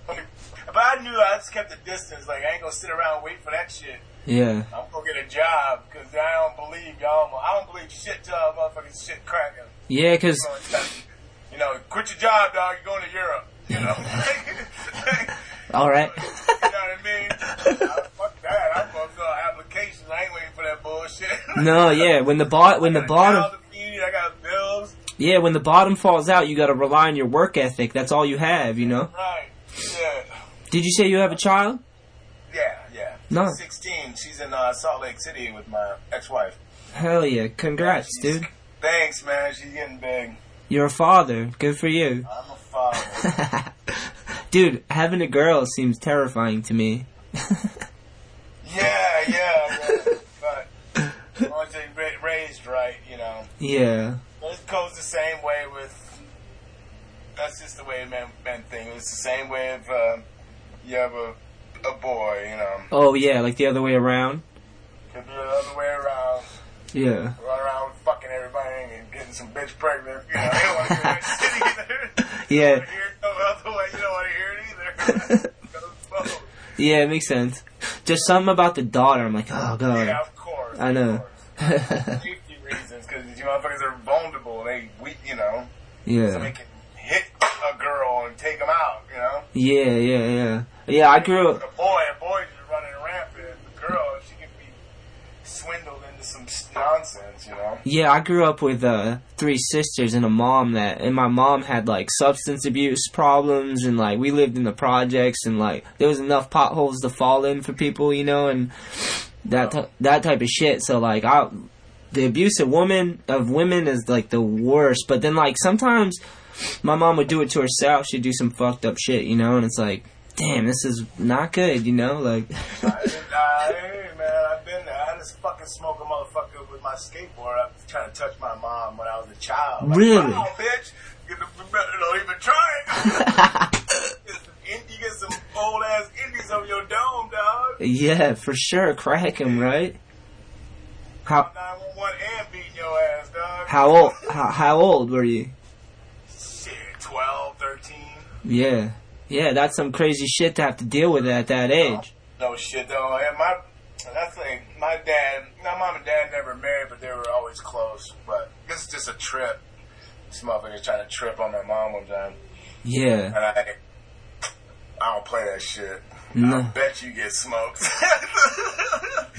But I knew I just kept the distance. Like I ain't gonna sit around and wait for that shit.
Yeah,
I'm gonna get a job because I don't believe y'all. I don't believe shit till y'all motherfucking shit cracking.
yeah, because
You know, quit your job, dog. You're going to Europe. You know. [LAUGHS]
all right. [LAUGHS]
you know what I mean? I, fuck that. I'm gonna fill out applications. I ain't waiting for that bullshit. [LAUGHS]
No, yeah. When the bot when the bottom
feed, I got bills.
yeah when the bottom falls out, you got to rely on your work ethic. That's all you have, you know.
Right. Yeah.
Did you say you have a child?
Yeah. Yeah.
No.
She's 16. She's in uh, Salt Lake City with my ex-wife.
Hell yeah! Congrats, dude.
Thanks, man. She's getting big.
You're a father. Good for you.
I'm a father. [LAUGHS]
Dude, having a girl seems terrifying to me. [LAUGHS]
yeah, yeah, [LAUGHS] yeah. But as long as they ra- raised right, you know.
Yeah.
It goes the same way with. That's just the way men, men think. It's the same way if uh, you have a, a boy, you know.
Oh yeah, like the other way around.
Could be the other way around.
Yeah.
Run around fucking everybody and getting some bitch pregnant. You know, you don't want to [LAUGHS] hear that shit either.
Yeah.
You don't wanna hear no other way. You don't want to hear it either. [LAUGHS]
Yeah, it makes sense. Just something about the daughter. I'm like, oh god.
Yeah, of course.
I know.
Safety [LAUGHS] reasons, because these motherfuckers are vulnerable. They weak, you know. So
yeah.
can hit a girl and take them out, you know.
Yeah, yeah, yeah. Yeah, I grew up.
A boy, a boy just running rampant. The girl, she can be swindled into some nonsense, you know.
Yeah, I grew up with uh, three sisters and a mom that, and my mom had like substance abuse problems, and like we lived in the projects, and like there was enough potholes to fall in for people, you know, and that t- that type of shit. So like, I the abuse of women of women is like the worst. But then like sometimes my mom would do it to herself. She'd do some fucked up shit, you know, and it's like, damn, this is not good, you know, like. [LAUGHS]
I, I, hey, man, I've been there. I just fucking smoke a motherfucker with my skateboard. I was trying to touch my mom when I was a child. Like,
Really?
Bitch. You don't even try it. [LAUGHS] you get some old ass indies on your dome, dog.
yeah, for sure, Crack him, right? How
911 and beating your ass, dog.
how old how, how old were you?
Shit, 12, 13.
Yeah. Yeah, that's some crazy shit to have to deal with at that age.
No shit though. And my that's like my dad. My mom and dad never married, but they were always close. But this is just a trip. This motherfucker's trying to trip on my mom one time,
Yeah.
and I I don't play that shit.
No.
I bet you get smoked. [LAUGHS]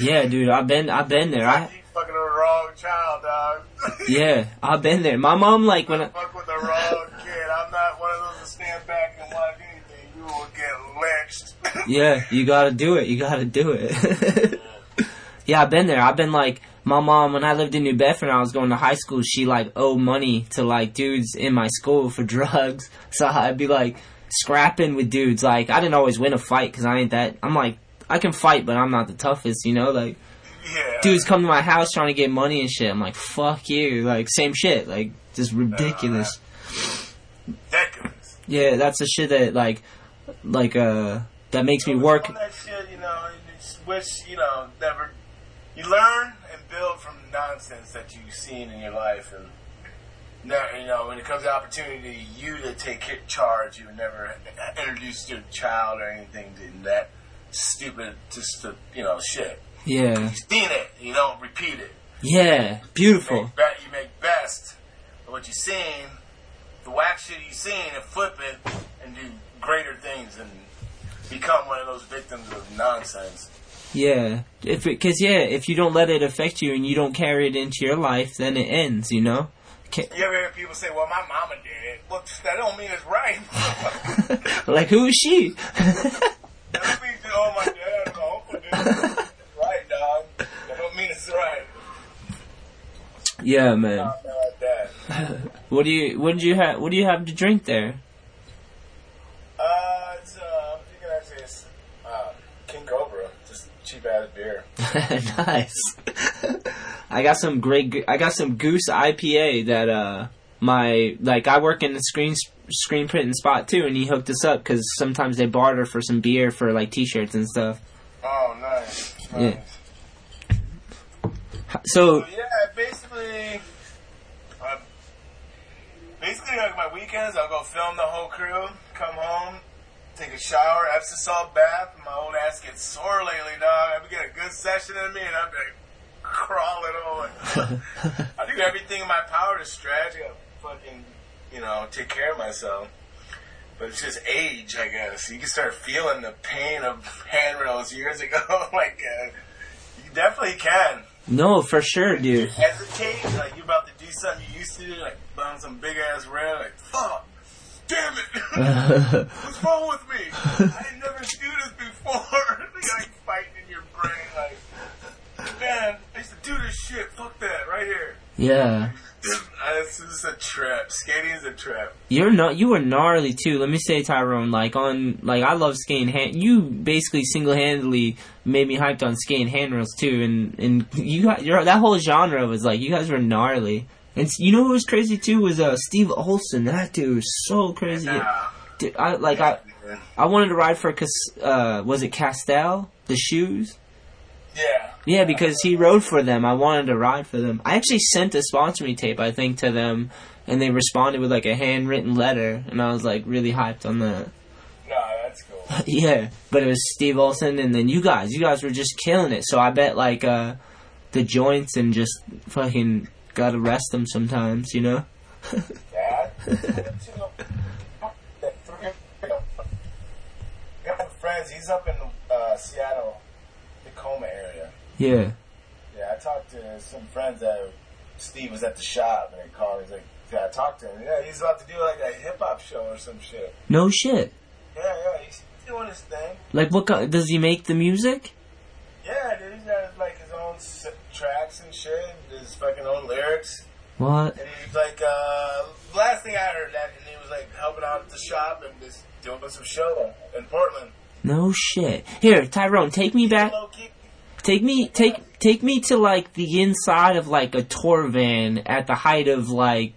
Yeah, dude, I've been I've been there. I
fucking the wrong child, dog. [LAUGHS]
yeah, I've been there. My mom like when I,
Fuck with the wrong kid. I'm not one of those to stand back and watch anything. You will get lynched. [LAUGHS]
Yeah, you gotta do it. You gotta do it. [LAUGHS] yeah, I've been there. I've been like my mom when I lived in New Bedford. and I was going to high school. She like owed money to like dudes in my school for drugs. So I'd be like scrapping with dudes. Like I didn't always win a fight because I ain't that. I'm like I can fight, but I'm not the toughest. You know, like
yeah.
dudes come to my house trying to get money and shit. I'm like fuck you. Like same shit. Like just ridiculous.
Ridiculous.
Yeah, that's the shit that like like uh that makes me work.
That shit, you know, wish, you know, never. You learn and build from the nonsense that you've seen in your life, and you know, when it comes to opportunity, you to take charge, you would never introduce your child or anything to that stupid, just to, you know, shit.
Yeah.
Seen it, you don't repeat it.
Yeah, beautiful.
Make be- you make best of what you've seen, the whack shit you've seen, and flip it and do greater things and become one of those victims of nonsense.
Yeah, if because yeah, if you don't let it affect you and you don't carry it into your life, then it ends. You know. Ca-
You ever hear people say, "Well, my mama did it"? Well, that don't mean it's right. [LAUGHS]
like who is she? [LAUGHS]
that means,
Yeah, man.
Not like [LAUGHS] that.
What do you what did you have what do you have to drink there?
Uh, it's, uh, I'm thinking actually it's, uh, King Cobra. Just cheap ass beer. [LAUGHS]
nice. [LAUGHS] I got some great. I got some Goose IPA that uh my like I work in the screen screen printing spot too, and he hooked us up because sometimes they barter for some beer for like T-shirts and stuff.
Oh, nice.
Yeah. So
So, yeah, basically, uh, basically like my weekends, I'll go film the whole crew, come home, take a shower, Epsom salt bath. My old ass gets sore lately, dog. I get a good session in me, and I'm like crawling over. [LAUGHS] I do everything in my power to stretch. Fucking, you know, take care of myself. But it's just age, I guess. You can start feeling the pain of handrails years ago. [LAUGHS] like, uh, you definitely can
no, for sure, dude.
hesitate, like you're about to do something you used to do, like found some big ass rail, like fuck, damn it, [LAUGHS] what's wrong with me? I didn't never do this before. [LAUGHS] like fighting in your brain, like man, I used to do this shit. Fuck that, right here.
Yeah,
This is a trap. Skating is a trap.
you're not. You were gnarly too. Let me say, Tyrone. Like on, like I love skating. Hand, you basically single handedly made me hyped on skating handrails too. And and you got your that whole genre was like you guys were gnarly. And you know who was crazy too was uh Steve Olson. That dude was so crazy.
Nah.
Dude, I like I I wanted to ride for uh was it Castell the shoes.
Yeah.
Yeah, because he rode for them. I wanted to ride for them. I actually sent a sponsor me tape, I think, to them, and they responded with like a handwritten letter, and I was like really hyped on that.
Nah, that's cool. [LAUGHS]
yeah, but it was Steve Olson, and then you guys, you guys were just killing it. So I bet like uh the joints and just fucking gotta rest them sometimes, you know? [LAUGHS] [LAUGHS]
Got friends. He's up in uh, Seattle, Tacoma area.
Yeah.
Yeah, I talked to some friends that Steve was at the shop and they called. He's like, yeah, I talked to him. Yeah, he's about to do like a hip hop show or some shit.
No shit.
Yeah, yeah, he's doing his thing.
Like what? Does he make the music?
Yeah, dude, he's got like his own s- tracks and shit, his fucking own lyrics.
What?
And he's like, uh, last thing I heard that, and he was like helping out at the shop and just doing some show in Portland.
No shit. Here, Tyrone, take me back.
Low key.
Take me, take, take me to like the inside of like a tour van at the height of like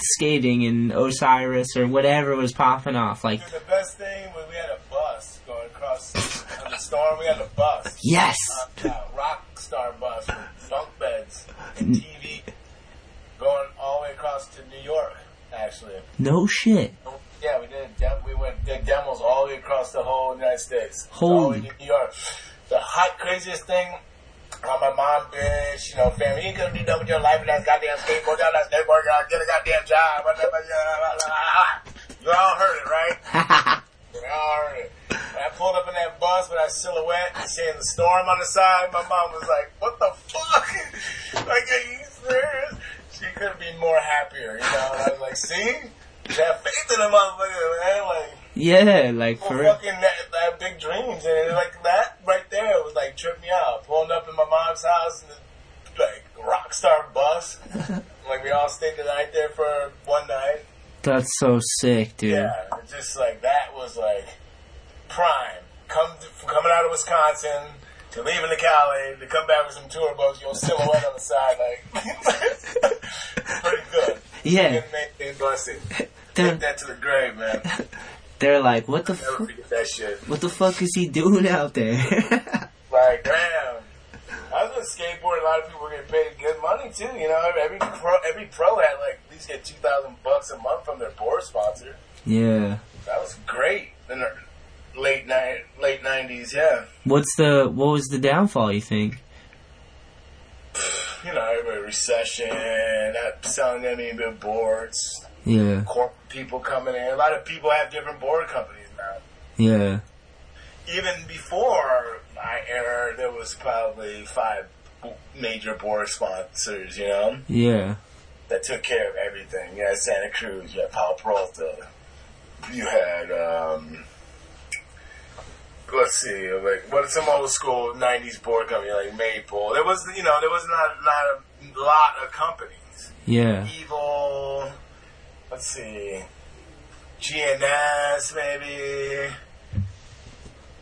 skating in Osiris or whatever was popping off. Like,
Dude, the best thing was we had a bus going across the storm. We had a bus.
yes,
Uh, uh, rock star bus with bunk beds and TV going all the way across to New York, actually.
no shit.
Yeah, we did. We went did demos all the way across the whole United States.
Holy.
All the way to New York. The hot, craziest thing. On my mom, bitch, you know, family, you ain't gonna do nothing with your life with that goddamn skateboard, down that skateboard, girl, get a goddamn job. You all heard it, right? [LAUGHS] We all heard it. I pulled up in that bus with that silhouette, and seeing the storm on the side. My mom was like, "What the fuck? [LAUGHS] like, are you serious?" She couldn't be more happier, you know. And I was like, "See, you have faith in the motherfucker, man. Like,
Yeah, like
for
for real.
fucking that, that big dreams, and like that right there was like tripped me out. Pulling up in my mom's house in the like rock star bus, [LAUGHS] like we all stayed the night there for one night.
That's so sick, dude.
Yeah, just like that was like prime. Come coming out of Wisconsin to leaving the Cali to come back with some tour books, your silhouette on the side, like [LAUGHS] pretty good.
Yeah.
Blessing. [LAUGHS]
They're,
Take that to the grave, man.
They're like, what the fuck?
forget that shit.
What the fuck is he doing out there? [LAUGHS]
Like, damn. I was with skateboard. A lot of people were getting paid good money too. You know, every pro, every pro had like at least get two thousand bucks a month from their board sponsor.
yeah.
That was great in the late ni- late nineties. Yeah,
What's the what was the downfall? You think? [SIGHS]
you know, everybody recession, not selling any good boards.
Yeah.
Corporate people coming in. A lot of people have different board companies now.
Yeah.
Even before my era, there was probably five major board sponsors. You know.
Yeah.
that took care of everything. You had Santa Cruz, you had Powell Peralta, you had, um, let's see, like, what some old school 90s board company like Maple. There was, you know, there was not, not a lot of companies.
Yeah.
Evol. Let's see. G&S, maybe.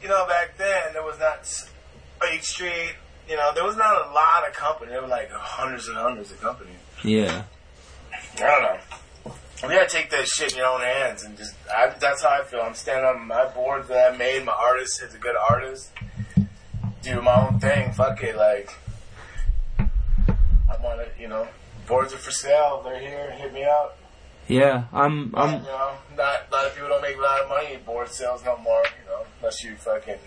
You know, back then, there was not Eighth Street. You know, there was not a lot of company. There were like hundreds and hundreds of companies.
Yeah.
I don't know. You gotta take that shit in your own hands and just. I, that's how I feel. I'm standing on my board that I made. My artist is a good artist. Do my own thing. Fuck it. Like, I want to, you know, boards are for sale. They're here. Hit me up.
Yeah. I'm. I'm.
you know, not a lot of people don't make a lot of money in board sales no more. You know, unless you fucking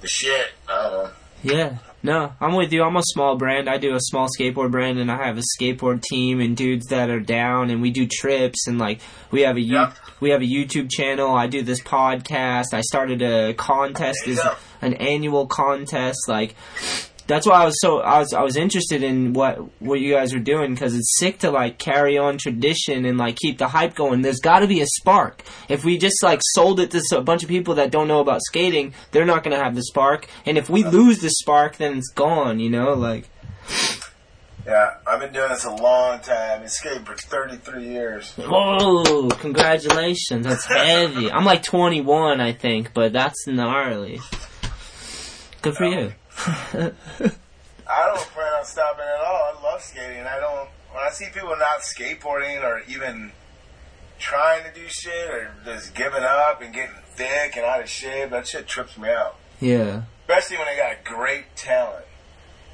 the shit. I don't know.
Yeah. No, I'm with you. I'm a small brand. I do a small skateboard brand, and I have a skateboard team and dudes that are down, and we do trips, and like we have a
Yep.
we have a YouTube channel. I do this podcast. I started a contest, is an annual contest. Like that's why I was so I was I was interested in what what you guys are doing because it's sick to like carry on tradition and like keep the hype going. There's got to be a spark. If we just like sold it to a bunch of people that don't know about skating, they're not gonna have the spark. And if we lose the spark, then it's gone. You know, like
Yeah, I've been doing this a long time. I've skating for 33 years.
whoa, congratulations, that's [LAUGHS] heavy. I'm like 21, I think, but that's gnarly. Good for you.
I don't plan on stopping at all. I love skating. I don't. When I see people not skateboarding or even trying to do shit or just giving up and getting thick and out of shape, that shit trips me out.
Yeah.
Especially when they got great talent.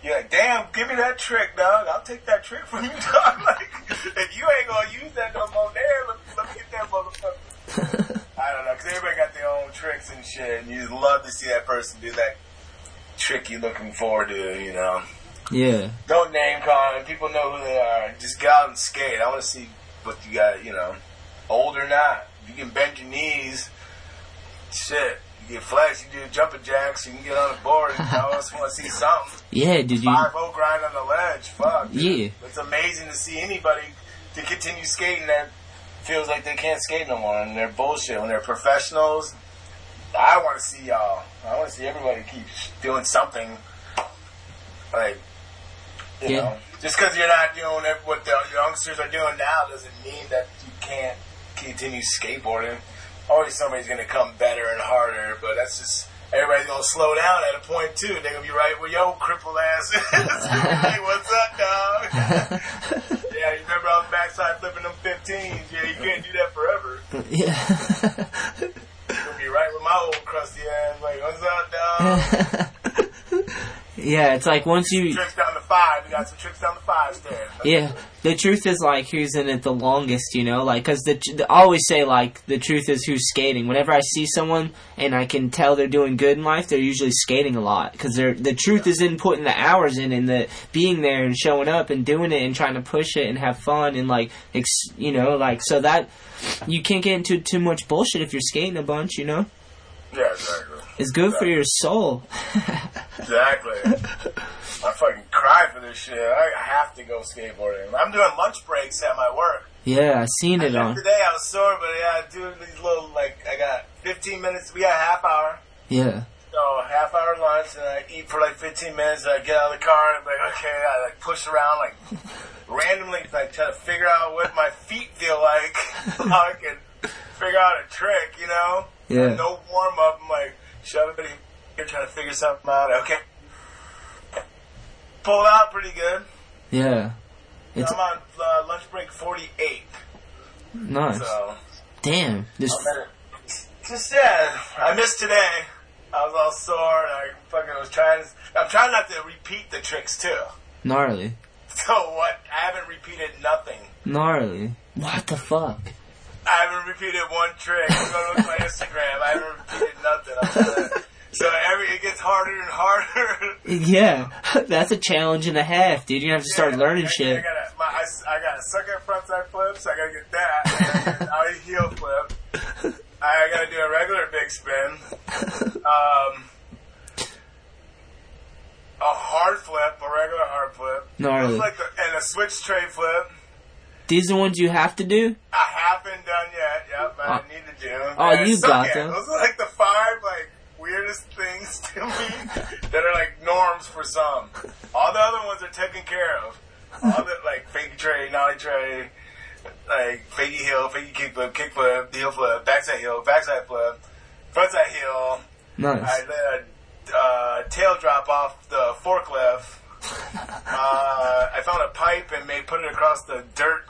You're like, damn, give me that trick, dog. I'll take that trick from you, [LAUGHS] dog. Like, if you ain't gonna use that no more there, let, let me get that motherfucker. [LAUGHS] I don't know, because everybody got their own tricks and shit, and you love to see that person do that trick you're looking forward to, you know.
Yeah.
Don't name call. People know who they are. Just go out and skate. I want to see what you got, you know, old or not. You can bend your knees. Shit. You get flex, you do jumping jacks, you can get on the board. I always want to see [LAUGHS] something.
Yeah, did you?
5 0 grind on the ledge. Fuck.
Yeah.
It's amazing to see anybody to continue skating that feels like they can't skate no more and they're bullshit. When they're professionals, I want to see y'all. I want to see everybody keep doing something. Like, you
Yeah.
know, just because you're not doing what the youngsters are doing now doesn't mean that you can't continue skateboarding. Always somebody's going to come better and harder, but that's just. Everybody's gonna slow down at a point too. They're gonna be right where your crippled ass is. [LAUGHS] hey, what's up, dog? [LAUGHS] yeah, you remember I was backside flipping them 15s. Yeah, you can't do that forever. [LAUGHS]
Yeah.
Be right with my old crusty ass. Like, what's up, dog? [LAUGHS]
yeah, it's like once you.
tricks down the five. We got some tricks down the five there.
Yeah, the truth is like who's in it the longest, you know, like because the, the I always say like the truth is who's skating. Whenever I see someone and I can tell they're doing good in life, they're usually skating a lot because they're the truth is in putting the hours in and the being there and showing up and doing it and trying to push it and have fun and like ex, you know like so that you can't get into too much bullshit if you're skating a bunch, you know.
Yeah, exactly.
It's good for your soul. [LAUGHS]
Exactly. I fucking cry for this shit. I have to go skateboarding. I'm doing lunch breaks at my work.
yeah, I seen it on.
Today I was sore, but yeah, I do these little like I got 15 minutes. We got a half hour.
Yeah,
So half hour lunch, and I eat for like 15 minutes. And I get out of the car, and I'm like, okay, I like push around, like randomly, like try to figure out what my feet feel like, so [LAUGHS] I can figure out a trick, you know?
Yeah.
No warm up. I'm like, shove it in here, trying to figure something out. Okay. Pull out pretty good.
yeah. It's
I'm on uh, lunch break 48.
nice.
So
Damn, this
I'm at it. Just yeah, I missed today. I was all sore and I fucking was trying. To, I'm trying not to repeat the tricks too.
gnarly. [LAUGHS]
So what? I haven't repeated nothing.
Gnarly. What the fuck?
I haven't repeated one trick. Go look at my Instagram. I haven't repeated nothing. So every it gets harder and harder. [LAUGHS]
Yeah, [LAUGHS] that's a challenge and a half, dude. You have to start learning
I,
shit.
I got a, my, I, I got a second frontside flip, so I gotta get that. I gotta get heel flip. I gotta do a regular big spin. Um, a hard flip, a regular hard flip.
Gnarly.
Like the, and a switch tray flip.
These are the ones you have to do?
I haven't done yet. Yep, I
Oh.
need to do. them.
Oh,
And
you got them.
Those are like the five like weirdest things [LAUGHS] to me that are like norms for some. All the other ones are taken care of. all the like fake tray, nollie tray, like fakey heel, fakey kickflip, kickflip, heel flip, backside heel, backside flip, frontside heel.
Nice.
I a uh, tail drop off the forklift. [LAUGHS] uh, I found a pipe and made put it across the dirt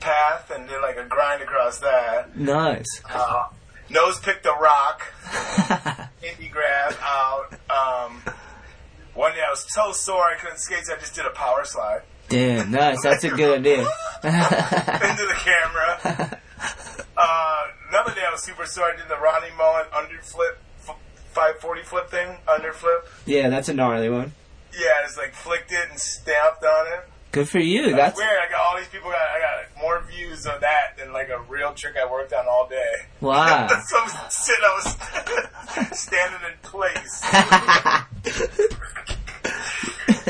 path and did like a grind across that.
Nice.
Uh, nose picked a rock. [LAUGHS] Indie grab out. Um, one day I was so sore I couldn't skate, so I just did a power slide
Damn, nice. That's a good idea. [LAUGHS]
into the camera. Uh, another day I was super sore. I did the Rodney Mullen underflip, 540 flip thing, underflip.
yeah, that's a gnarly one.
Yeah, I just like flicked it and stamped on it.
Good for you.
That's
That's
weird. I got all these people. Got I got more views of that than like a real trick I worked on all day.
Wow. [LAUGHS]
Some shit I was [LAUGHS] standing in place. [LAUGHS]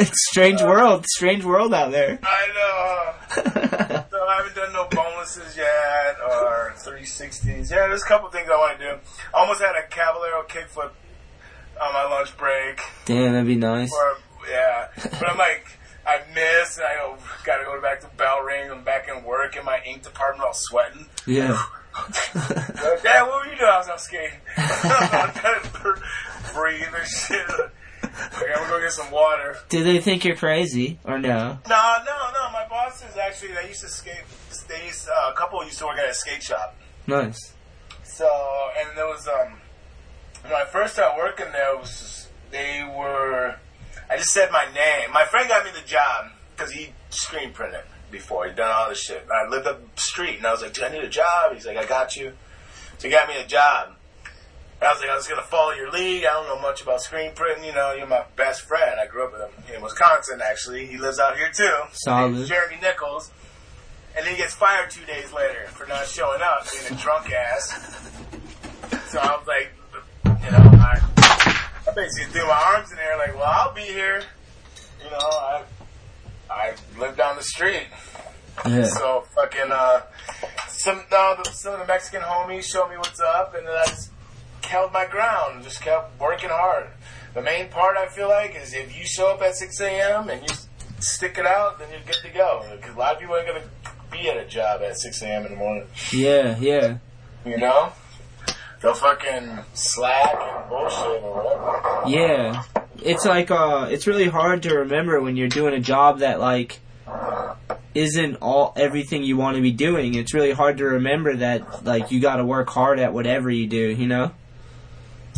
it's strange world. Strange world out there.
I know. Uh, so I haven't done no bonuses yet or 360s. Yeah, there's a couple things I want to do. I almost had a Caballero kickflip on my lunch break.
Damn, that'd be nice.
Or, yeah, but I'm like, I miss, and I go, gotta go back to bell ring. I'm back in work in my ink department, all sweating.
Yeah. [LAUGHS]
Dad, what were you doing? I was out skating. [LAUGHS] I'm trying to breathe and shit. Okay, I'm gonna go get some water.
Do they think you're crazy or no?
No, no, no. My bosses actually, they used to skate. They used, uh, a couple used to work at a skate shop.
Nice.
So, and there was, um, when I first started working there, it was, they were, I just said my name. My friend got me the job because he screen printed before. He'd done all this shit. And I lived up the street and I was like, dude, I need a job. He's like, I got you. So he got me a job. I was like, I was going to follow your lead. I don't know much about screen printing. You know, you're my best friend. I grew up with him in Wisconsin, actually. He lives out here, too.
Solid.
Jeremy Nichols. And then he gets fired two days later for not showing up, being a drunk ass. So I was like, you know, I, I basically threw my arms in the air, like, well, I'll be here. You know, I, I live down the street.
Yeah.
So fucking, uh, some, the, some of the Mexican homies showed me what's up, and then I just held my ground just kept working hard. The main part I feel like is if you show up at 6 a.m. and you stick it out, then you're good to go. Because a lot of people ain't gonna be at a job at 6 a.m. in the morning.
Yeah, yeah.
You know? They'll fucking slack and bullshit or whatever.
Yeah. It's like uh it's really hard to remember when you're doing a job that like isn't all everything you want to be doing. It's really hard to remember that like you got to work hard at whatever you do, you know?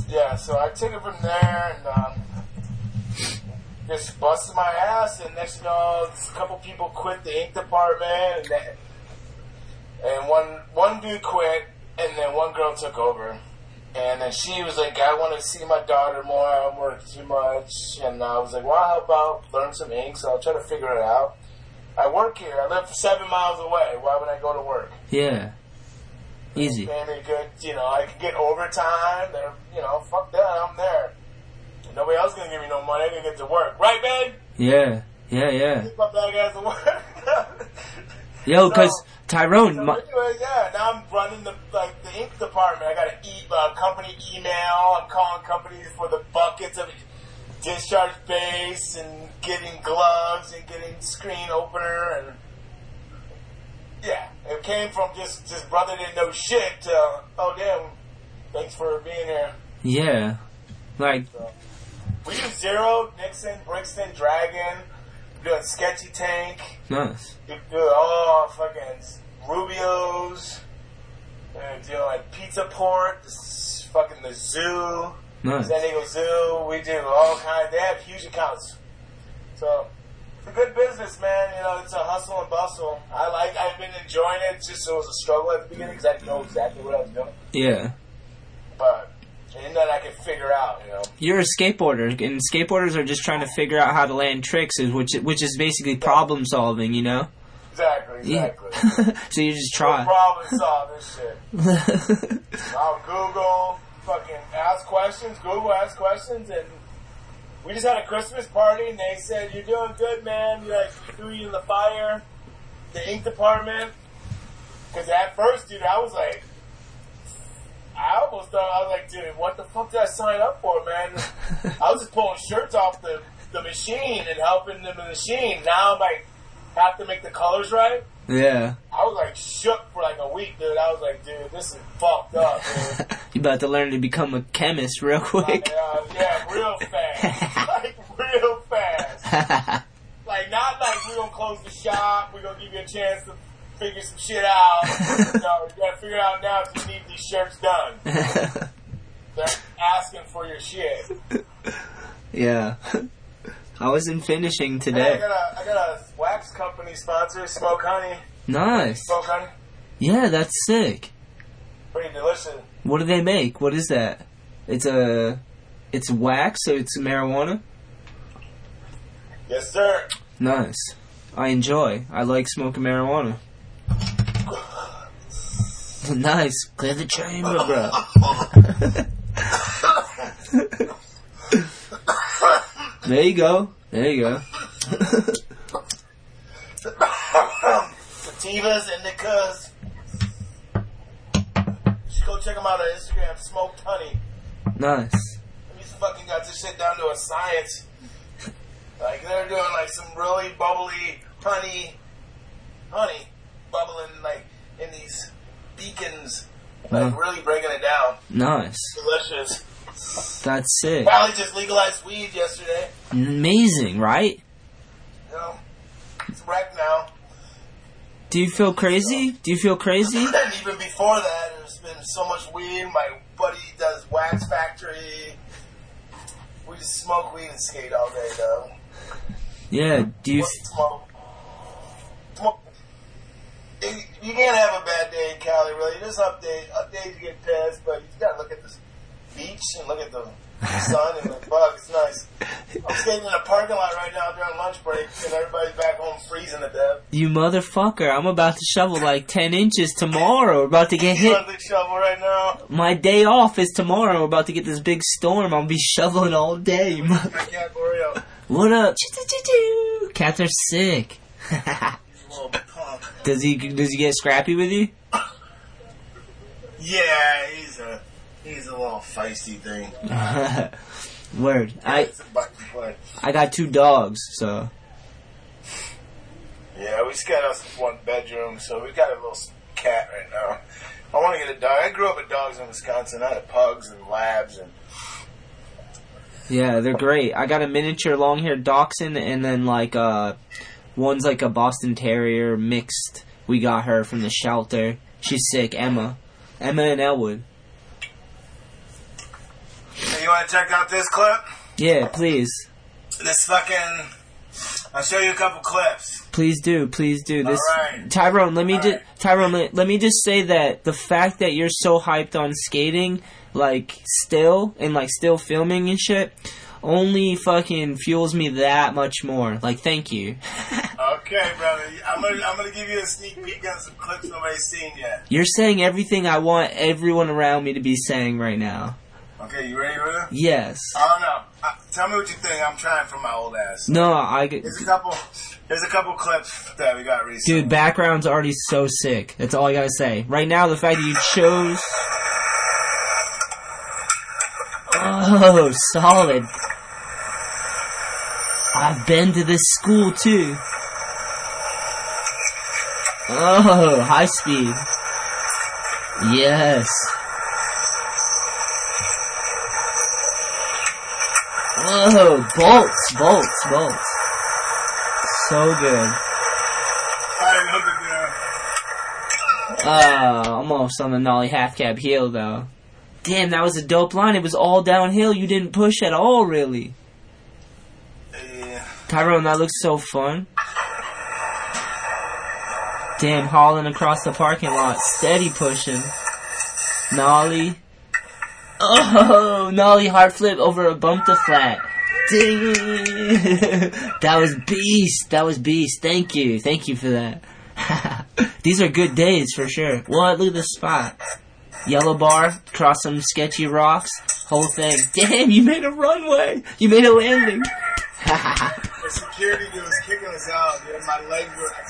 Yeah, so I took it from there and um, just busted my ass. And next, you know, a couple people quit the ink department, and then, and one one dude quit, and then one girl took over. And then she was like, I want to see my daughter more. I'm working too much. And I was like, well, how about learn some ink, so I'll try to figure it out. I work here. I live seven miles away. Why would I go to work?
Yeah. Easy.
Pay me good, you know, I can get overtime. They're, you know, fuck that, I'm there. Nobody else gonna give me no money. I can get to work, right, babe?
Yeah. Yeah, yeah.
Keep my bag ass to work.
Yo, [LAUGHS] cuz Tyrone,
so yeah. Now I'm running the like the ink department. I got an e- uh, company email. I'm calling companies for the buckets of discharge base and getting gloves and getting screen opener and yeah, it came from just just brother didn't know shit to oh damn, thanks for being here.
yeah. Like
We do Zero, Nixon, Brixton, Dragon. We're doing Sketchy Tank.
nice.
We do all fucking Rubio's. We're doing Pizza Port, fucking the zoo,
Nice.
San Diego Zoo. We do all kinds. They have huge accounts. So it's a good business, man. You know, it's a hustle and bustle. I like. I've been enjoying it. Just it was a struggle at the beginning because I didn't know exactly what I was doing,
Yeah.
but and then I could figure out. You know.
You're a skateboarder, and skateboarders are just trying to figure out how to land tricks, is which which is basically problem solving, you know.
Exactly.
Yeah.
Exactly. [LAUGHS]
so you just try.
problem solve this [LAUGHS] shit. I'll Google, fucking ask questions, Google ask questions, and we just had a Christmas party, and they said, "You're doing good, man. You like threw you in the fire, the ink department." Because at first, dude, I was like, I almost thought I was like, dude, what the fuck did I sign up for, man? I was just pulling shirts off the the machine and helping the machine. Now I'm like, have to make the colors right.
Yeah.
I was like shook for like a week, dude. I was like, dude, this is fucked up, dude. [LAUGHS]
You about to learn to become a chemist real quick.
Uh, yeah, real fast. [LAUGHS] like, real fast. [LAUGHS] Like, not like we're gonna close the shop, we're gonna give you a chance to figure some shit out. no, you gotta figure out now if you need these shirts done. They're asking for your shit.
yeah. I was in finishing
Hey, I got a, I got a wax company sponsor, Smoke Honey.
Nice.
Smoke Honey.
Yeah, that's sick.
Pretty delicious.
What do they make? What is that? It's a, it's wax, so it's marijuana.
Yes, sir.
Nice. I enjoy. I like smoking marijuana. [LAUGHS] nice. Clear the chamber, bro. [LAUGHS] [LAUGHS] there you go. There you go.
Sativas, indicas. Just go check them out on Instagram, Smoked Honey.
Nice.
These fucking got this shit down to a science. Like they're doing like some really bubbly honey, honey, bubbling like in these beacons, like
Wow.
really breaking it down.
Nice.
Delicious.
That's sick.
Valley just legalized weed yesterday.
Amazing, right?
You know, it's wrecked now.
Do you feel crazy? Do you feel crazy? [LAUGHS]
And even before that, there's been so much weed. My buddy does wax factory. We just smoke weed and skate all day, though.
Yeah. Do you?
Smoke. Smoke. You can't have a bad day in Cali, really. There's up days, up days you get pissed, but you gotta look at the beach and look at the sun and the bug. It's nice. I'm skating in a parking lot right now during lunch break, and everybody's back home freezing to death.
You motherfucker! I'm about to shovel like ten inches tomorrow. We're about to get hit.
on shovel right now?
My day off is tomorrow. We're about to get this big storm. I'll be shoveling all day. you mo-
I can't Oreo.
What up? Cats are sick. [LAUGHS] Does he? Does he get scrappy with you?
Yeah, he's a he's a little feisty thing. [LAUGHS]
Word. I
It's a button play.
I got two dogs, so
Yeah, we just got us one bedroom, so we got a little cat right now. I want to get a dog. I grew up with dogs in Wisconsin. I had pugs and labs, and
yeah, they're great. I got a miniature long-haired dachshund, and then like uh, one's like a Boston Terrier mixed. We got her from the shelter. She's sick, Emma. Emma and Elwood.
You want to check out this clip?
Yeah, please,
This fucking. I'll show you a couple clips.
please do, please do this.
Alright.
Tyrone, let me just
Alright.
Tyrone, let, let me just say that the fact that you're so hyped on skating, like still and like still filming and shit, only fucking fuels me that much more. Like, thank you. [LAUGHS]
Okay, brother. I'm gonna I'm gonna give you a sneak peek on some clips nobody's seen yet.
You're saying everything I want everyone around me to be saying right now.
Okay, you ready, brother?
Yes.
I don't know. Uh, tell me what you think. I'm trying for my old ass.
No, I get.
There's a couple. There's a couple clips that we got recently.
Dude, background's already so sick. That's all I gotta say. Right now, the fact that you chose. Oh, solid. I've been to this school too. Oh, high speed. Yes. Oh, bolts, bolts, bolts. So good. Uh, almost on the nollie half cab heel though. Damn, that was a dope line. It was all downhill. You didn't push at all, really.
Yeah.
Tyrone, that looks so fun. Damn, hauling across the parking lot, steady pushing. Nollie. Oh, nollie hard flip over a bump to flat. Ding. [LAUGHS] that was beast. That was beast. Thank you. Thank you for that. [LAUGHS] These are good days for sure. What? Look at this spot. Yellow bar, cross some sketchy rocks, whole thing. Damn, you made a runway. You made a landing. [LAUGHS]
The security dude was kicking us out, dude. My legs were. I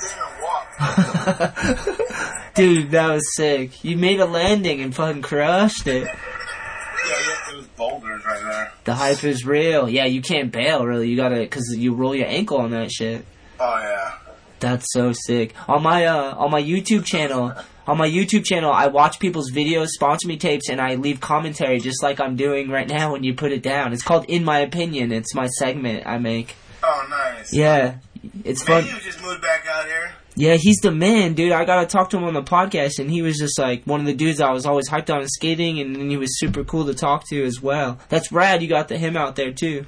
couldn't even walk.
Dude, that was sick. You made a landing and fucking crushed it.
Yeah, yeah, it was
The hype is real. Yeah, you can't bail really. You gotta, cause you roll your ankle on that shit.
Oh yeah.
That's so sick. On my uh on my YouTube channel, on my YouTube channel, I watch people's videos, sponsor me tapes, and I leave commentary just like I'm doing right now when you put it down. It's called In My Opinion. It's my segment I make.
Oh, nice.
Yeah, it's
Man,
fun.
you just moved back out here.
Yeah, he's the man, dude. I gotta talk to him on the podcast, and he was just like one of the dudes I was always hyped on skating, and, and he was super cool to talk to as well. That's rad. You got the him out there too.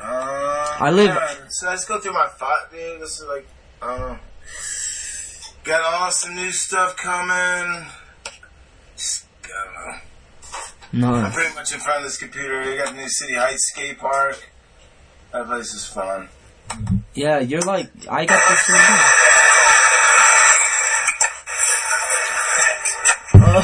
Uh,
I live-
yeah, so let's go through my thought, dude. This is like, um, got all some new stuff coming. Just, I don't know. I'm pretty much in front of this computer. We got the new City Heights skate park. That place is fun.
Yeah, you're like I got this one.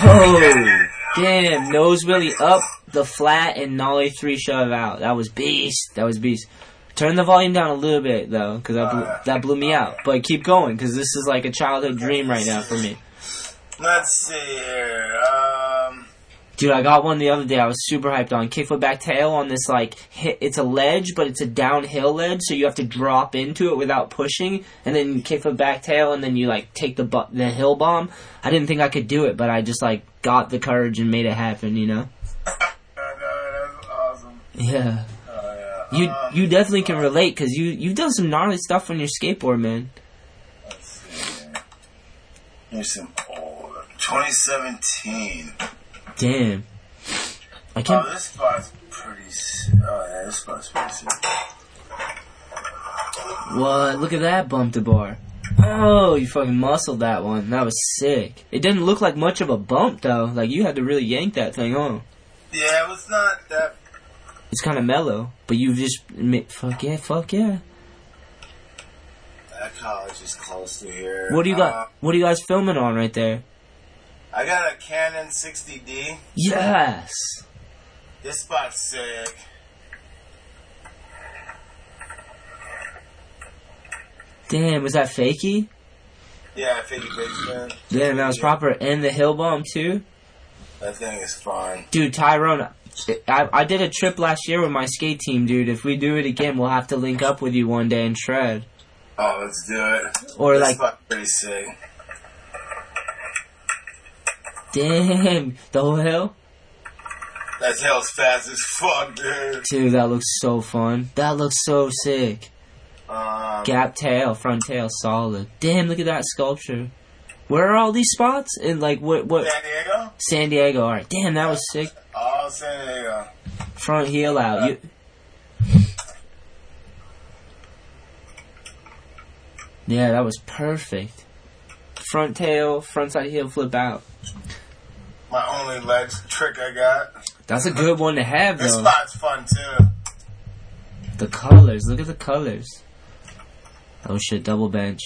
Oh, damn! Nose Willie up the flat and nollie three shove out. That was beast. That was beast. Turn the volume down a little bit though, because that blew, that blew me out. But keep going, because this is like a childhood dream right now for me.
Let's see here. Um,
Dude, I got one the other day. I was super hyped on kickflip back tail on this like hit. It's a ledge, but it's a downhill ledge, so you have to drop into it without pushing, and then kickflip back tail, and then you like take the bu- the hill bomb. I didn't think I could do it, but I just like got the courage and made it happen. You know? [LAUGHS]
that's awesome.
Yeah.
Oh, yeah.
You
Um,
you definitely can relate because you you've done some gnarly stuff on your skateboard, man.
let's see. Here's some old 2017.
Damn. I can't.
Oh, this spot's pretty. Oh yeah, this spot's pretty sick.
What? Look at that bump to bar. Oh, you fucking muscled that one. That was sick. It didn't look like much of a bump though. Like you had to really yank that thing on.
Yeah, it was not that.
It's kind of mellow, but you just fuck yeah, fuck yeah.
That college is close to here.
What do you
Uh,
got? What are you guys filming on right there?
I got a Canon 60D.
Yes.
This spot's sick.
Damn, was that fakey?
Yeah, 50 basement.
Damn, that was proper. And the hill bomb too.
That thing is fun.
Dude, Tyrone, I, I did a trip last year with my skate team, dude. If we do it again, we'll have to link up with you one day and shred.
Oh, let's do it.
Or
this
like-
spot's pretty sick.
Damn, the whole hill?
That hell's fast as fuck, dude.
Dude, that looks so fun. That looks so sick.
Um,
Gap tail, front tail, solid. Damn, look at that sculpture. Where are all these spots? In like what? What?
San Diego?
San Diego. All right. Damn, that was sick.
Oh, San Diego.
Front heel out. You. Yeah, that was perfect. Front tail, front side heel, flip out.
My only legs trick I got.
That's a good one to have,
This
though.
spot's fun too.
The colors. Look at the colors. Oh shit, double bench.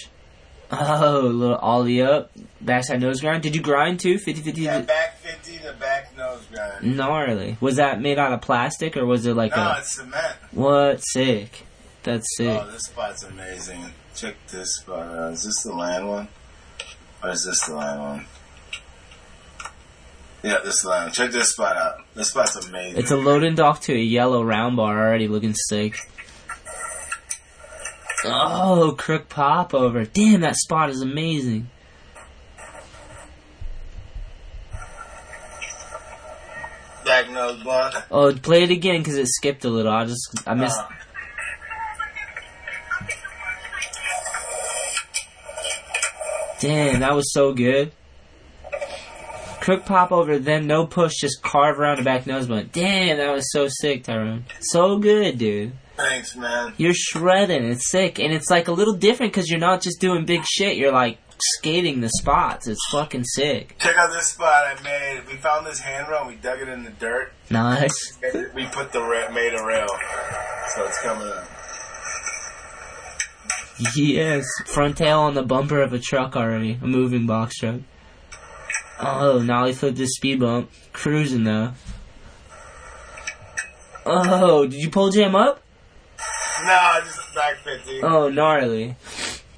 Oh, little ollie up. Backside nose grind. Did you grind too? 50 50?
Yeah, back 50 to back nose grind.
Gnarly. Was that made out of plastic or was it like
no,
a.
it's cement.
What? Sick. That's oh, sick.
Oh, this spot's amazing. Check this spot out. Is this the land one? Or is this the land one? Yeah, this land one. Check this spot out. This spot's amazing.
It's a loading dock to a yellow round bar already looking sick. Oh, crook pop over. Damn, that spot is amazing.
back nose blunt.
Oh, play it again because it skipped a little. I just, I missed.
Uh,
Damn, that was so good. Crook pop over, then no push, just carve around the back nose blunt. Damn, that was so sick, Tyrone. So good, dude.
thanks, man.
You're shredding. It's sick, and it's like a little different because you're not just doing big shit. You're like skating the spots. It's fucking sick.
Check out this spot I made. We found this handrail and we dug it in the dirt.
Nice.
We put the ra- made a rail, so it's coming up.
Yes, front tail on the bumper of a truck already, a moving box truck. Oh, he flipped his speed bump, cruising though. Oh, did you pull jam up?
No, just back 50.
Oh, gnarly.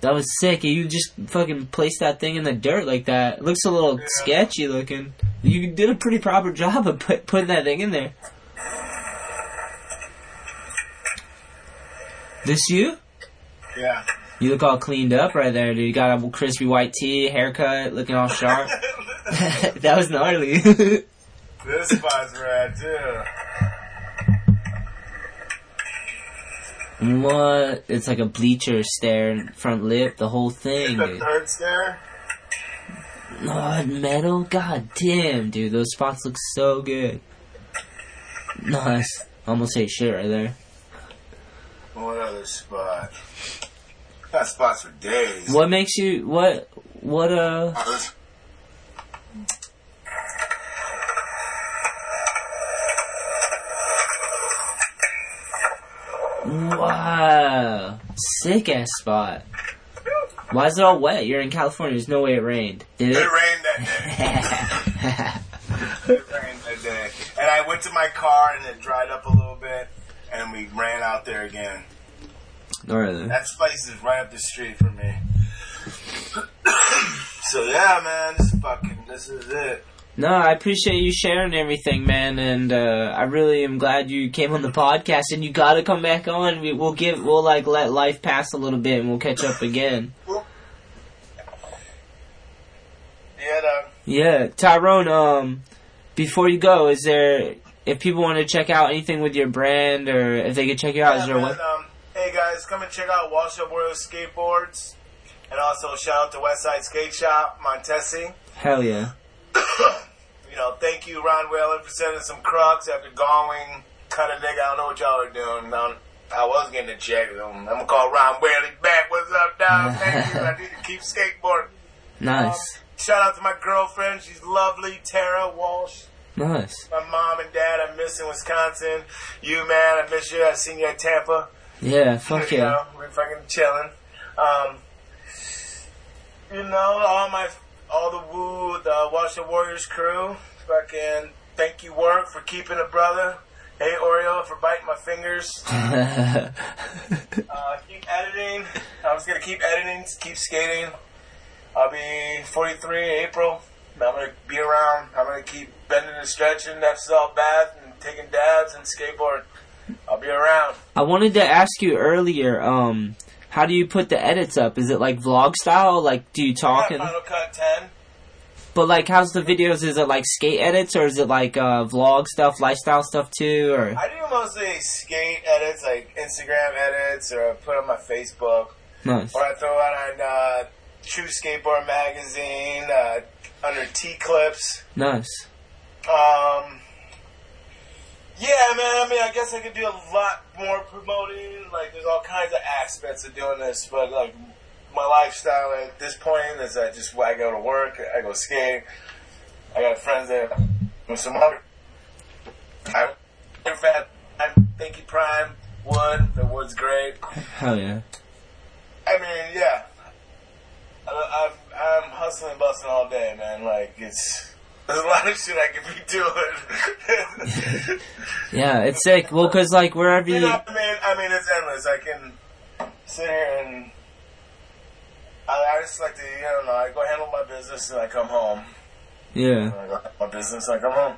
That was sick. You just fucking placed that thing in the dirt like that. It looks a little sketchy looking. You did a pretty proper [LAUGHS] job of put, putting that thing in there. This you?
Yeah.
You look all cleaned up right there, dude. You got a crispy white tee, haircut, looking all sharp. [LAUGHS] [LAUGHS] that was gnarly. [LAUGHS]
This spot's rad too.
what? It's like a bleacher stare, front lip, the whole thing,
The
dude.
third stare.
Oh, metal? God damn, dude. Those spots look so good. Nice. Almost ate shit right there.
What other spot? Got spots for days.
What makes you, what, what, uh,
Oh, this-
wow. Sick ass spot. Why is it all wet? You're in California. There's no way it rained. Did
It
it?
rained that day. [LAUGHS] It rained that day. And I went to my car and it dried up a little bit, and we ran out there again.
Really.
That place is right up the street from me. [COUGHS] so yeah, man, this fucking this is it.
No, I appreciate you sharing everything, man, and uh, I really am glad you came on the podcast. And you got to come back on. We, we'll give, we'll like let life pass a little bit, and we'll catch up again.
Yeah, dog.
Yeah, Tyrone. Um, before you go, is there if people want to check out anything with your brand, or if they could check you out, is
Yeah,
there
man,
web-
um, hey guys, come and check out Wash Up World Skateboards, and also shout out to Westside Skate Shop, Montesi.
Hell yeah. [COUGHS]
You know, thank you, Ron Whalen, for sending some crux after going cut a nigga. I don't know what y'all are doing. I, I was getting a check. I'm gonna call Ron Whalen back. What's up, dog? [LAUGHS] Thank you. I need to keep skateboarding.
Nice,
Shout out to my girlfriend. She's lovely, Tara Walsh.
nice.
My mom and dad, I miss in Wisconsin. You, man, I miss you. I seen you at Tampa.
Yeah, fuck
You
yeah.
know, we're fucking chilling. Um, you know, all my, all the woo, the Washed Up Warriors crew. Fucking thank you, work, for keeping a brother. Hey, Oreo, for biting my fingers. [LAUGHS] Uh, keep editing. I'm just gonna keep editing, keep skating. I'll be 43 in April. I'm gonna be around. I'm gonna keep bending and stretching, that salt bath, and taking dabs and skateboard. I'll be around.
I wanted to ask you earlier. Um, how do you put the edits up? Is it like vlog style? Like, do you talk and?
Final Cut 10.
But like, how's the videos? Is it like skate edits or is it like uh, vlog stuff, lifestyle stuff too? Or
I do mostly skate edits, like Instagram edits, or I put on my Facebook,
nice,
or I throw out on uh, True Skateboard Magazine uh, under T Clips.
nice.
Um, yeah, man. I mean, I guess I could do a lot more promoting. Like, there's all kinds of aspects of doing this, but like my lifestyle at this point is I just I go to work, I go skate. I got friends that with some other. I, in fact, I thank you, Prime Wood. The wood's great.
Hell yeah.
I mean, yeah. I, I'm, I'm hustling, busting all day, man. Like it's. There's a lot of shit I could be doing.
Yeah, it's sick. Well, cause like wherever
You
you,
know, I mean, I mean, it's endless. I can sit here and I, I just like to, you know, I go handle my business and I come home.
yeah,
I go my business and I come home.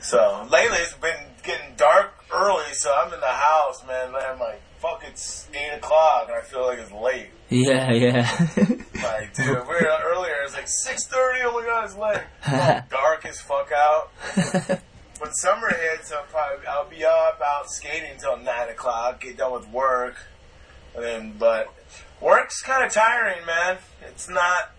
So lately it's been getting dark early, so I'm in the house, man. and I'm like, fuck, it's eight o'clock, and I feel like it's late.
Yeah, yeah.
Like, dude, we're earlier. It's like six thirty. Oh my god, it's late. [LAUGHS] Dark as fuck out. when summer hits, I'll probably I'll be up out skating until nine o'clock. Get done with work, and then but work's kind of tiring, man. It's not.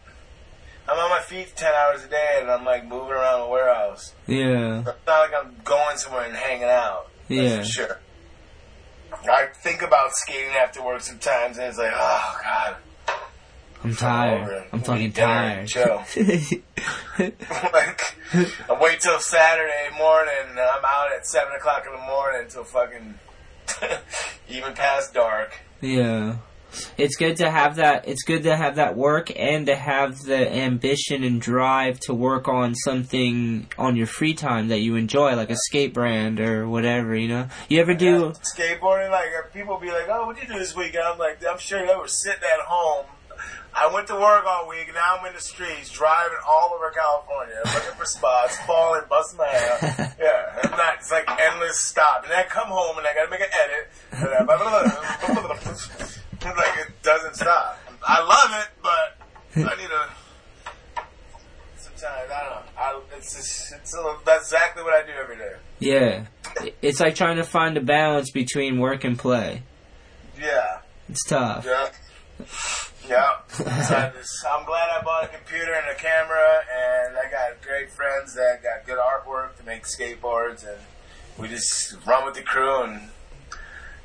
I'm on my feet ten hours a day, and I'm like moving around the warehouse.
yeah,
It's not like I'm going somewhere and hanging out.
Yeah.
sure. I think about skating after work sometimes, and it's like, oh god.
I'm tired. I'm fucking tired.
chill. [LAUGHS] [LAUGHS] like, I wait till Saturday morning, and I'm out at seven o'clock in the morning until fucking [LAUGHS] even past dark.
Yeah. It's good to have that it's good to have that work and to have the ambition and drive to work on something on your free time that you enjoy, like a skate brand or whatever, you know? You ever do
Skateboarding, like uh, people be like, "Oh, what you do this weekend?" I'm like, "I'm sure they were sitting at home." I went to work all week, now I'm in the streets, driving all over California, looking for spots, [LAUGHS] falling, busting my ass. Yeah, and that, it's like endless stop. And then I come home, and I gotta make an edit. [LAUGHS] Like, it doesn't stop. I love it, but I need to. Sometimes I don't know. I, it's just, it's a, that's exactly what I do every day.
Yeah. It's like trying to find a balance between work and play.
Yeah.
It's tough.
Yeah. Yeah. So I'm glad I bought a computer and a camera, and I got great friends that got good artwork to make skateboards, and we just run with the crew and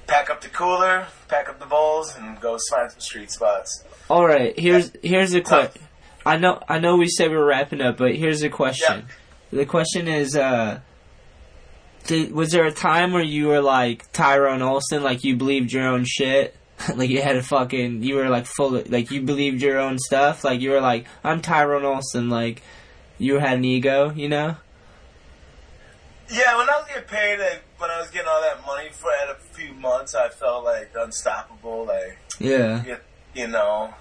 pack up the cooler, pack up the bowls, and go find some street spots.
All right, here's here's a question. I know I know we said we were wrapping up, but here's a question. The question is, uh, did, was there a time where you were like Tyrone Olson, like you believed your own shit? [LAUGHS] like you had a fucking, you were like full, of, like you believed your own stuff. Like you were like, I'm Tyrone Olson. Like you had an ego, you know?
Yeah, when I was getting paid, like, when I was getting all that money for at a few months, I felt like unstoppable. Like,
Yeah.
you, you know,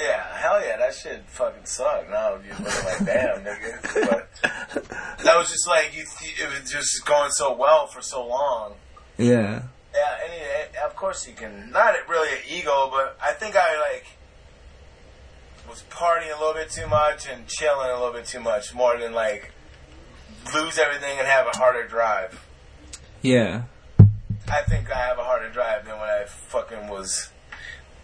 yeah, hell yeah, that shit fucking sucked. Now you're looking like, damn, nigga. But [LAUGHS] that was just like you, it was just going so well for so long.
Yeah.
Yeah, and it, of course you can. Not really an ego, but I think I like was partying a little bit too much and chilling a little bit too much, more than like lose everything and have a harder drive.
Yeah.
I think I have a harder drive than when I fucking was.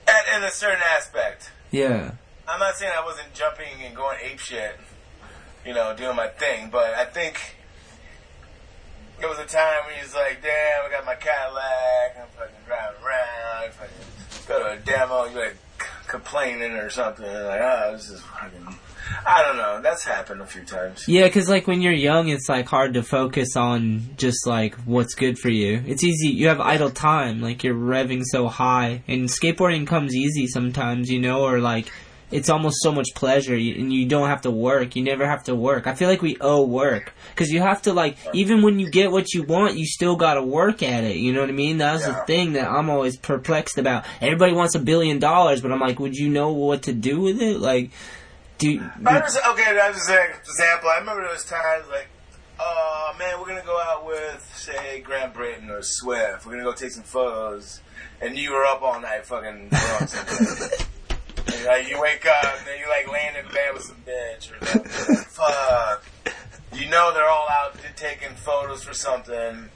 And in a certain aspect,
Yeah.
I'm not saying I wasn't jumping and going ape shit, you know, doing my thing, but I think it was a time when he's like, damn, I got my Cadillac, I'm fucking driving around, fucking go to a demo, you like complaining or something, like, oh, this is fucking. I don't know. That's happened a few times.
Yeah, because like when you're young, it's like hard to focus on just like what's good for you. It's easy. You have idle time, like you're revving so high, and skateboarding comes easy sometimes, you know, or like it's almost so much pleasure, and you don't have to work. You never have to work. I feel like we owe work because you have to like even when you get what you want, you still gotta work at it. You know what I mean? That's the thing that I'm always perplexed about. Everybody wants a billion dollars, but I'm like, would you know what to do with it? Like, do
I was, okay, that was an example. I remember those times like, oh man, we're gonna go out with say Grant Brittain or Swift. We're gonna go take some photos, and you were up all night fucking [LAUGHS] and, like you wake up and then you like laying in bed with some bitch or. Like, Fuck. You know they're all out taking photos for something.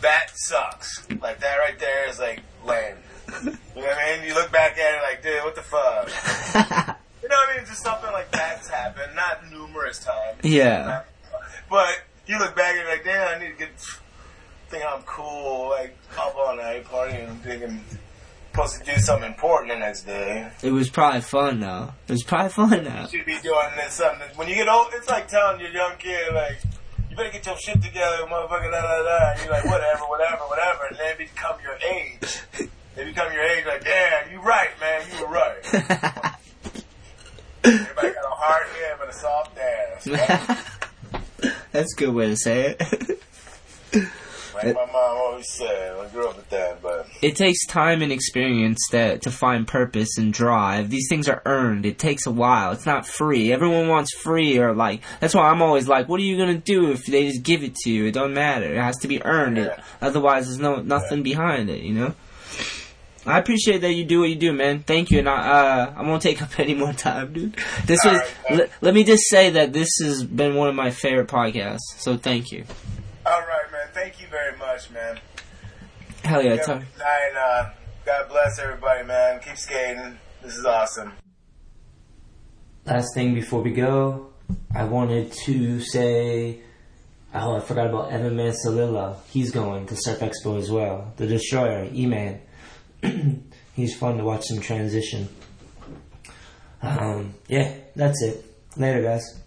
That sucks. Like that right there is like lame. You know what I mean? You look back at it like, dude, what the fuck? [LAUGHS] You know what I mean? Just something like that's happened, not numerous times.
Yeah.
But you look back and you're like, damn, I need to get think I'm cool, like up all night partying, thinking supposed to do something important the next day.
It was probably fun though. It was probably [LAUGHS] fun though.
You should be doing this something. When you get old, it's like telling your young kid like. You better get your shit together, motherfucker, da da da. And you're like, whatever, whatever, whatever. And then it become your age. They become your age, like, damn, you're right, man, you were right. [LAUGHS] Everybody got a hard head but a soft ass. [LAUGHS]
That's a good way to say it. [LAUGHS]
Like my mom always said, I grew up with that, but
it takes time and experience that to find purpose and drive. These things are earned. It takes a while. It's not free. Everyone wants free or like that's why I'm always like, what are you gonna do if they just give it to you? It don't matter. It has to be earned. It, otherwise, there's no nothing behind it. You know. I appreciate that you do what you do, man. Thank you, and I uh, I won't take up [LAUGHS] any more time, dude. This is. let, let me just say that this has been one of my favorite podcasts. So thank you.
all right, man. Thank you very much, man.
Hell yeah,
You have
Tom.
a good night. Uh, God bless everybody, man. Keep skating. This is awesome.
Last thing before we go, I wanted to say, oh, I forgot about Evan Mansolillo. He's going to Surf Expo as well. The Destroyer, E-Man. [CLEARS THROAT] He's fun to watch him transition. Um, yeah, that's it. Later, guys.